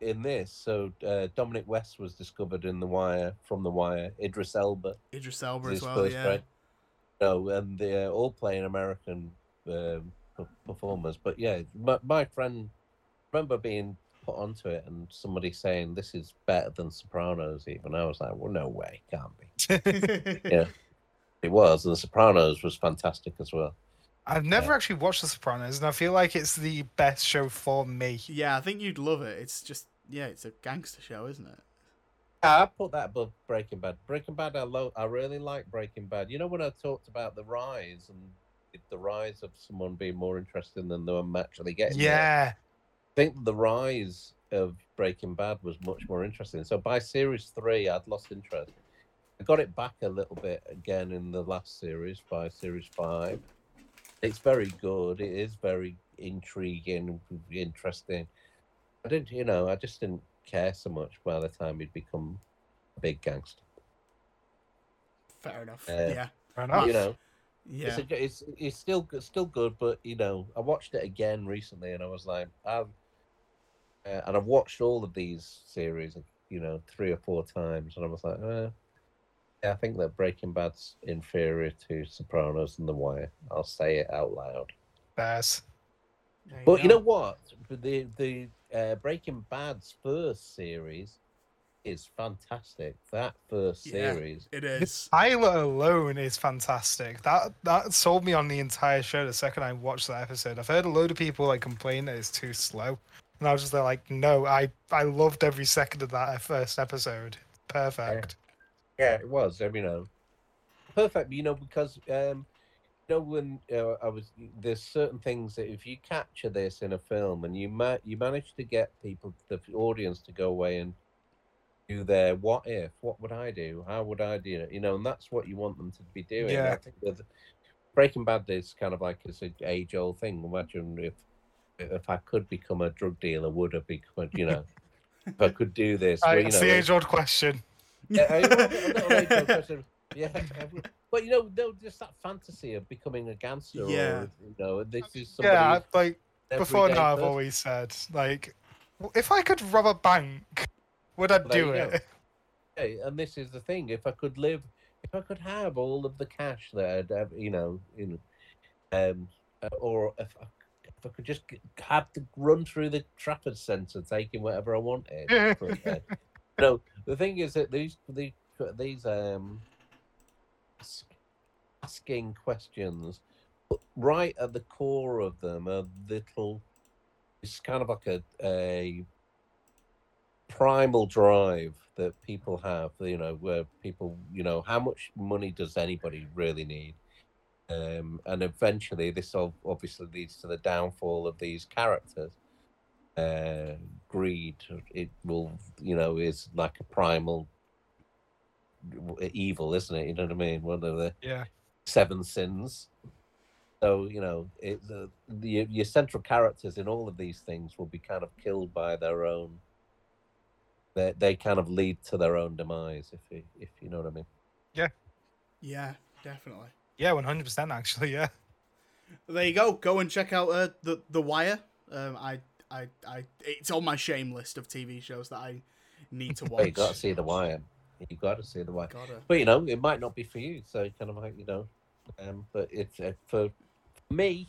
in this, so uh, Dominic West was discovered in The Wire from The Wire. Idris Elba, Idris Elba as well. Yeah. friend. No, and they're all playing American um, performers. But yeah, my, my friend remember being put onto it and somebody saying this is better than Sopranos. Even I was like, well, no way, can't be. Yeah. It was, and The Sopranos was fantastic as well. I've never Yeah. actually watched The Sopranos, and I feel like it's the best show for me. Yeah, I think you'd love it. It's just yeah, it's a gangster show, isn't it? I put that above Breaking Bad. Breaking Bad, I lo- I really like Breaking Bad. You know when I talked about the rise and the rise of someone being more interesting than them actually getting there? Yeah, I think the rise of Breaking Bad was much more interesting. So by series three, I'd lost interest. I got it back a little bit again in the last series by series five. It's very good. It is very intriguing, interesting. I didn't, you know, I just didn't care so much by the time he'd become a big gangster. Fair enough. Uh, yeah, fair enough. You know, yeah. it's, a, g- it's it's still g- still good, but you know, I watched it again recently, and I was like, I've uh, and I've watched all of these series, you know, three or four times, and I was like, uh, yeah, I think that Breaking Bad's inferior to Sopranos and The Wire. I'll say it out loud. Bears. There But you know what? The the uh, Breaking Bad's first series is fantastic. That first Yeah. series, it is. The pilot alone is fantastic. That that sold me on the entire show the second I watched that episode. I've heard a load of people like complain that it's too slow, and I was just there like, no, I I loved every second of that first episode. Perfect. Yeah, it was. I mean, you know, perfect. You know, because um, you know when uh, I was there's certain things that if you capture this in a film and you ma- you manage to get people, the audience, to go away and do their what if, what would I do, how would I do it, you know, and that's what you want them to be doing. Yeah. I think Breaking Bad is kind of like it's an age old thing. Imagine if if I could become a drug dealer, would I become, you know, if I could do this, well, you it's know, the age old question. Yeah, I- well, little. Yeah, yeah, but you know, no, just that fantasy of becoming a gangster. Yeah. or, you know, this is somebody. Yeah, like before now, I've always said like, if I could rob a bank, would I Well, do it? Okay, and this is the thing: if I could live, if I could have all of the cash that I'd have, you know, you know, um, uh, or if I, if I could just have to run through the Trafford Centre, taking whatever I wanted. a no, the thing is that these these these um asking questions, right at the core of them are little. It's kind of like a a primal drive that people have. You know, where people, you know, how much money does anybody really need? Um, and eventually, this ob- obviously leads to the downfall of these characters. Uh, greed, it will, you know, is like a primal evil, isn't it? You know what I mean? One of the Yeah. seven sins. So you know, it, the, the your central characters in all of these things will be kind of killed by their own. They they kind of lead to their own demise, if you if you know what I mean. Yeah. Yeah, definitely. Yeah, one hundred percent. Actually, yeah. There you go. Go and check out uh, the the Wire. Um, I, I, I, it's on my shame list of TV shows that I need to watch. you got to see the wire. You got to see the wire. Gotta. But you know, it might not be for you. So kind of like you know, um, but it's uh, for me.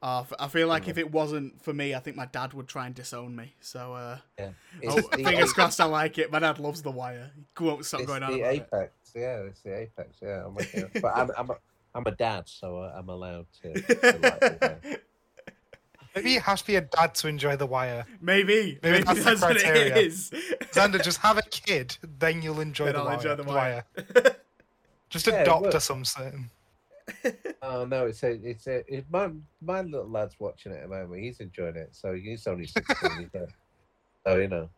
Uh, I feel like if it wasn't for me, I think my dad would try and disown me. So, uh, Yeah, oh, fingers crossed I like it. My dad loves The Wire. He won't stop It's going on the apex. Yeah, it's the apex. Yeah, I'm but I'm I'm a, I'm a dad, so uh, I'm allowed to. to like the wire. it. Maybe you have to be a dad to enjoy The Wire. maybe, maybe, Maybe that's, that's the what it criteria. is. Xander, just have a kid, then you'll enjoy, Then the, I'll wire. enjoy The The Wire. Wire. Just Yeah, adopt or works. something. Oh no, it's a, it's a, it, my my little lad's watching it at the moment. He's enjoying it, so he's only sixteen. he's, uh, so you know,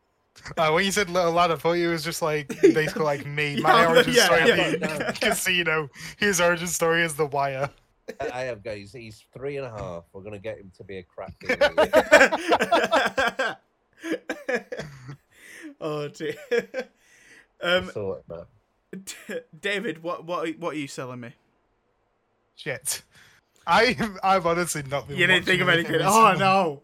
Uh, when you said little lad, I thought you was just like basically like me. My Yeah, origin yeah, story yeah. at the casino. His origin story is The Wire. I- I have guys. He's three and a half. We're gonna get him to be a crack dealer. oh dear. Um, sort of, man. D- David, what what what are you selling me? Shit. I I've honestly not been. You didn't think of watching anything. Oh no.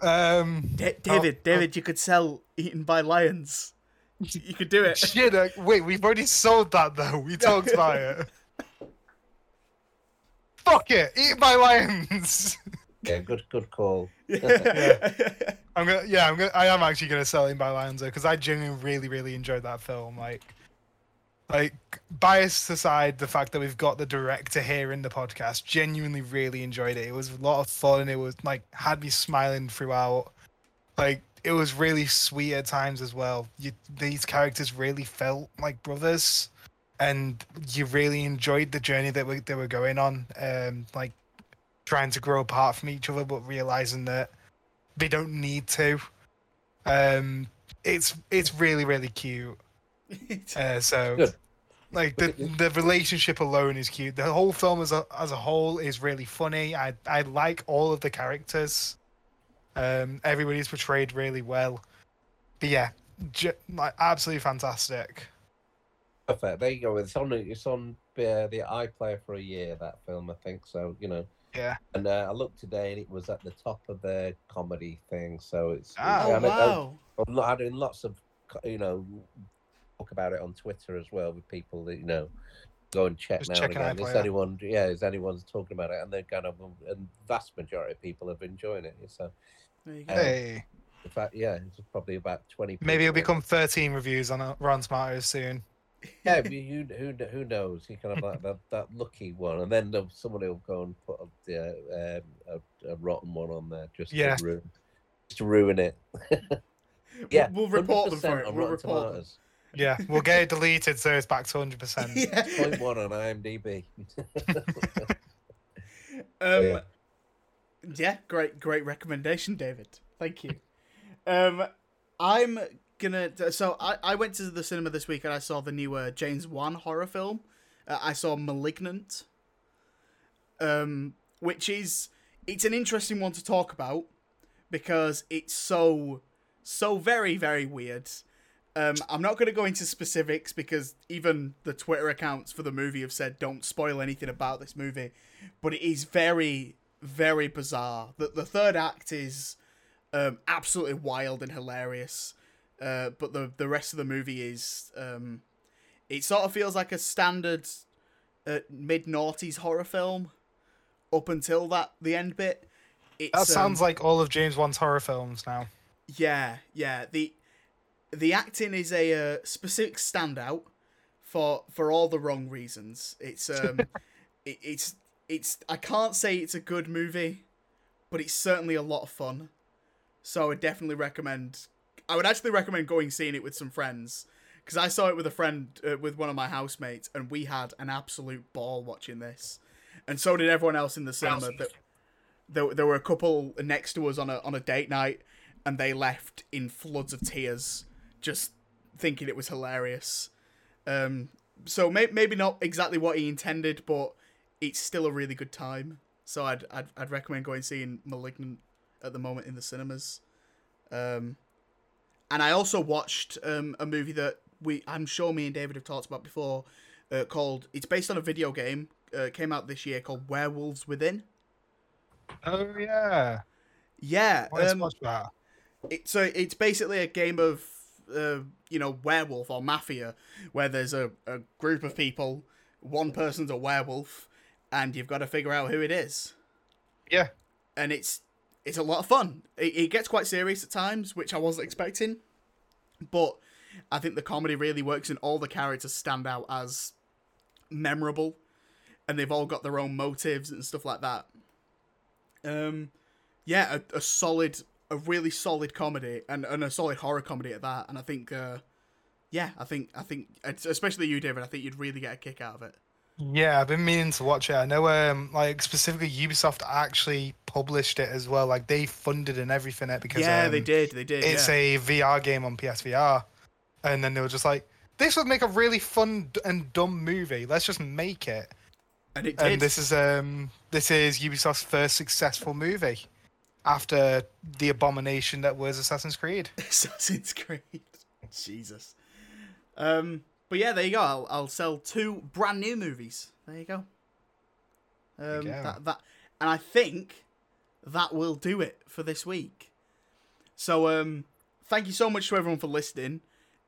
Um. Da- Oh, David, oh. David, you could sell Eaten by Lions. You could do it. Shit. uh, wait, we've already sold that though. We talked about it. Fuck it. Eat my lions. Yeah, good good call. I'm gonna. Yeah, I'm gonna. I am actually gonna sell Eat by Lions because I genuinely really, really enjoyed that film. Like, like bias aside, the fact that we've got the director here in the podcast, genuinely really enjoyed it. It was a lot of fun. It was like had me smiling throughout. Like it was really sweet at times as well. You, these characters really felt like brothers, and you really enjoyed the journey that we, they were going on. Um, like trying to grow apart from each other, but realizing that they don't need to. Um, it's it's really really cute. Uh, so, Good. like the the relationship alone is cute. The whole film as a as a whole is really funny. I I like all of the characters. Um, everybody's portrayed really well. But yeah, j- like absolutely fantastic. Perfect. There you go. It's on. It's on uh, the iPlayer for a year. That film, I think. So you know. Yeah. And uh, I looked today, and it was at the top of the comedy thing. So it's. Ah. oh wow! I'm not having lots of, you know, talk about it on Twitter as well with people that you know go and check Just now and again. Is anyone? Yeah, is anyone's talking about it? And they're kind of, and vast majority of people have enjoying it. So There you go. Um, Hey, in fact, yeah, it's probably about twenty. maybe it'll become 13 reviews on uh, Rotten Tomatoes soon. Yeah, who who who knows? You kind of like that, that lucky one, and then somebody will go and put up the um, a, a rotten one on there just Yeah. to ruin, just to ruin it. yeah, we'll report them for it. We'll report them. Yeah, we'll get it deleted so it's back to 100%. yeah. Point one on IMDb. Um, yeah. yeah, great, great recommendation, David. Thank you. Um, I'm gonna. So I, I went to the cinema this week and I saw the new uh, James Wan horror film. Uh, I saw *Malignant*, um, which is it's an interesting one to talk about because it's so so very very weird. Um, I'm not going to go into specifics because even the Twitter accounts for the movie have said don't spoil anything about this movie, but it is very very bizarre. The the third act is um, absolutely wild and hilarious, uh, but the the rest of the movie is um, it sort of feels like a standard uh, mid noughties horror film up until that the end bit. It's, That sounds um, like all of James Wan's horror films now. yeah, yeah. The the acting is a uh, specific standout for for all the wrong reasons. It's um it, it's it's I can't say it's a good movie, but it's certainly a lot of fun. So I would definitely recommend I would actually recommend going seeing it with some friends because I saw it with a friend uh, with one of my housemates and we had an absolute ball watching this. And so did everyone else in the cinema. That there, there were a couple next to us on a on a date night and they left in floods of tears just thinking it was hilarious um so may- maybe not exactly what he intended but it's still a really good time so i'd i'd, I'd recommend going seeing malignant at the moment in the cinemas um and i also watched um a movie that we i'm sure me and david have talked about before uh, called it's based on a video game uh, came out this year called werewolves within Oh, yeah. yeah Let's um, watch that. it, so it's basically a game of uh, you know werewolf or mafia where there's a, a group of people one person's a werewolf and you've got to figure out who it is Yeah. and it's it's a lot of fun. It, it gets quite serious at times which i wasn't expecting but i think the comedy really works and all the characters stand out as memorable and they've all got their own motives and stuff like that. Um yeah a, a solid a really solid comedy and, and a solid horror comedy at that and i think uh yeah i think i think especially you david i think you'd really get a kick out of it Yeah, I've been meaning to watch it. I know, um, like specifically Ubisoft actually published it as well. Like they funded and everything it because yeah um, they did they did It's yeah. a VR game on PSVR, and then they were just like, "This would make a really fun and dumb movie. Let's just make it." and it did And this is um, this is Ubisoft's first successful movie after the abomination that was Assassin's Creed. Assassin's Creed. Jesus. Um, but yeah, there you go. I'll, I'll sell two brand new movies. There you go. Um, go. that that, and I think that will do it for this week. So um, thank you so much to everyone for listening.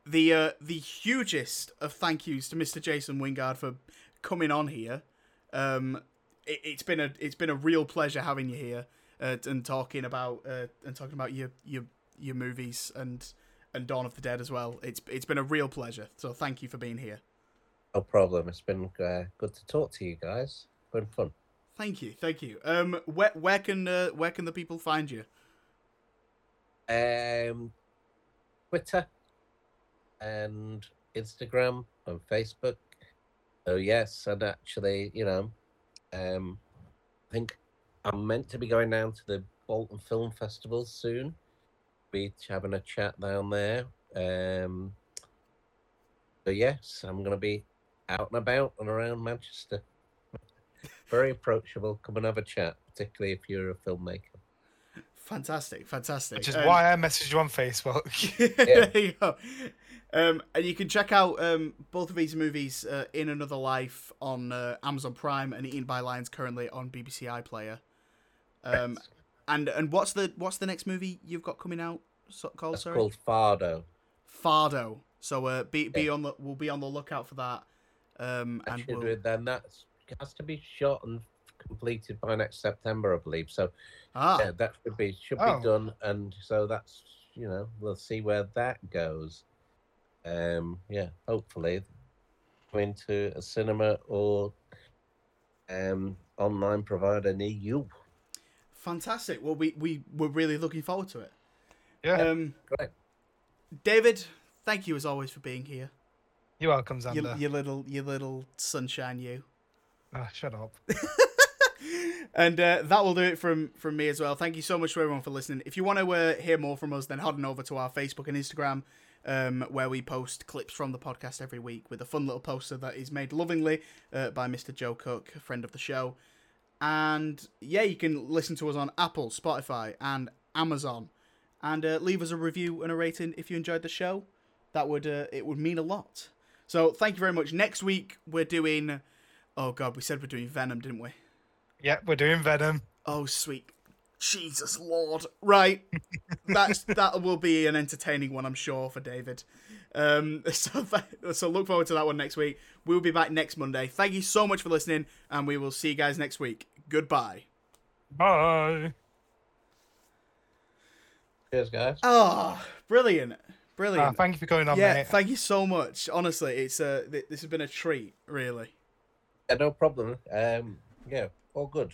The uh, the hugest of thank yous to Mr. Jason Wingard for coming on here. Um, it, it's been a it's been a real pleasure having you here uh, and talking about uh, and talking about your your your movies and and Dawn of the Dead as well. It's it's been a real pleasure. So thank you for being here. No problem. It's been uh, good to talk to you guys. Been fun. Thank you, thank you. Um, where where can uh, where can the people find you? Um, Twitter and Instagram and Facebook. Oh yes, and actually, you know, um, I think I'm meant to be going down to the Bolton Film Festival soon. Be having a chat down there. Um, so yes, I'm going to be out and about and around Manchester. Very approachable. Come and have a chat, particularly if you're a filmmaker. Fantastic, fantastic. Which is Um, why I messaged you on Facebook. there you go. Um, and you can check out um, both of these movies, uh, In Another Life on uh, Amazon Prime and Eaten by Lions currently on BBC iPlayer. Um, and and what's the what's the next movie you've got coming out so, called? That's sorry, called Fardo. Fardo. So uh, be be Yeah. on the we'll be on the lookout for that. Um, and we'll, then that has to be shot and completed by next September, I believe. So ah yeah, that should be should Oh. be done, and so that's you know we'll see where that goes. Um, yeah, hopefully going to a cinema or um online provider near you. Fantastic. Well, we we we're really looking forward to it. yeah. Um, Great. David, thank you as always for being here. You're welcome, You, Your, you little you little sunshine, you. Ah, shut up. and uh, that will do it from from me as well. Thank you so much to everyone for listening. If you want to uh, hear more from us, then head on over to our Facebook and Instagram, um, where we post clips from the podcast every week with a fun little poster that is made lovingly uh, by Mr. Joe Cook, a friend of the show. And yeah, you can listen to us on Apple, Spotify, and Amazon, and uh, leave us a review and a rating if you enjoyed the show. That would uh, it would mean a lot. So thank you very much. Next week we're doing. Oh god, we said we're doing Venom, didn't we? Yeah, we're doing Venom. Oh sweet Jesus Lord! Right, that's that will be an entertaining one, I'm sure, for David. Um, so th- so look forward to that one next week. We'll be back next Monday. Thank you so much for listening, and we will see you guys next week. Goodbye. Bye. Cheers, guys. Oh, brilliant, Ah, brilliant. thank you for coming on, yeah, mate. thank you so much. Honestly, it's uh, th- this has been a treat, really. Yeah, no problem. Um, yeah, all good.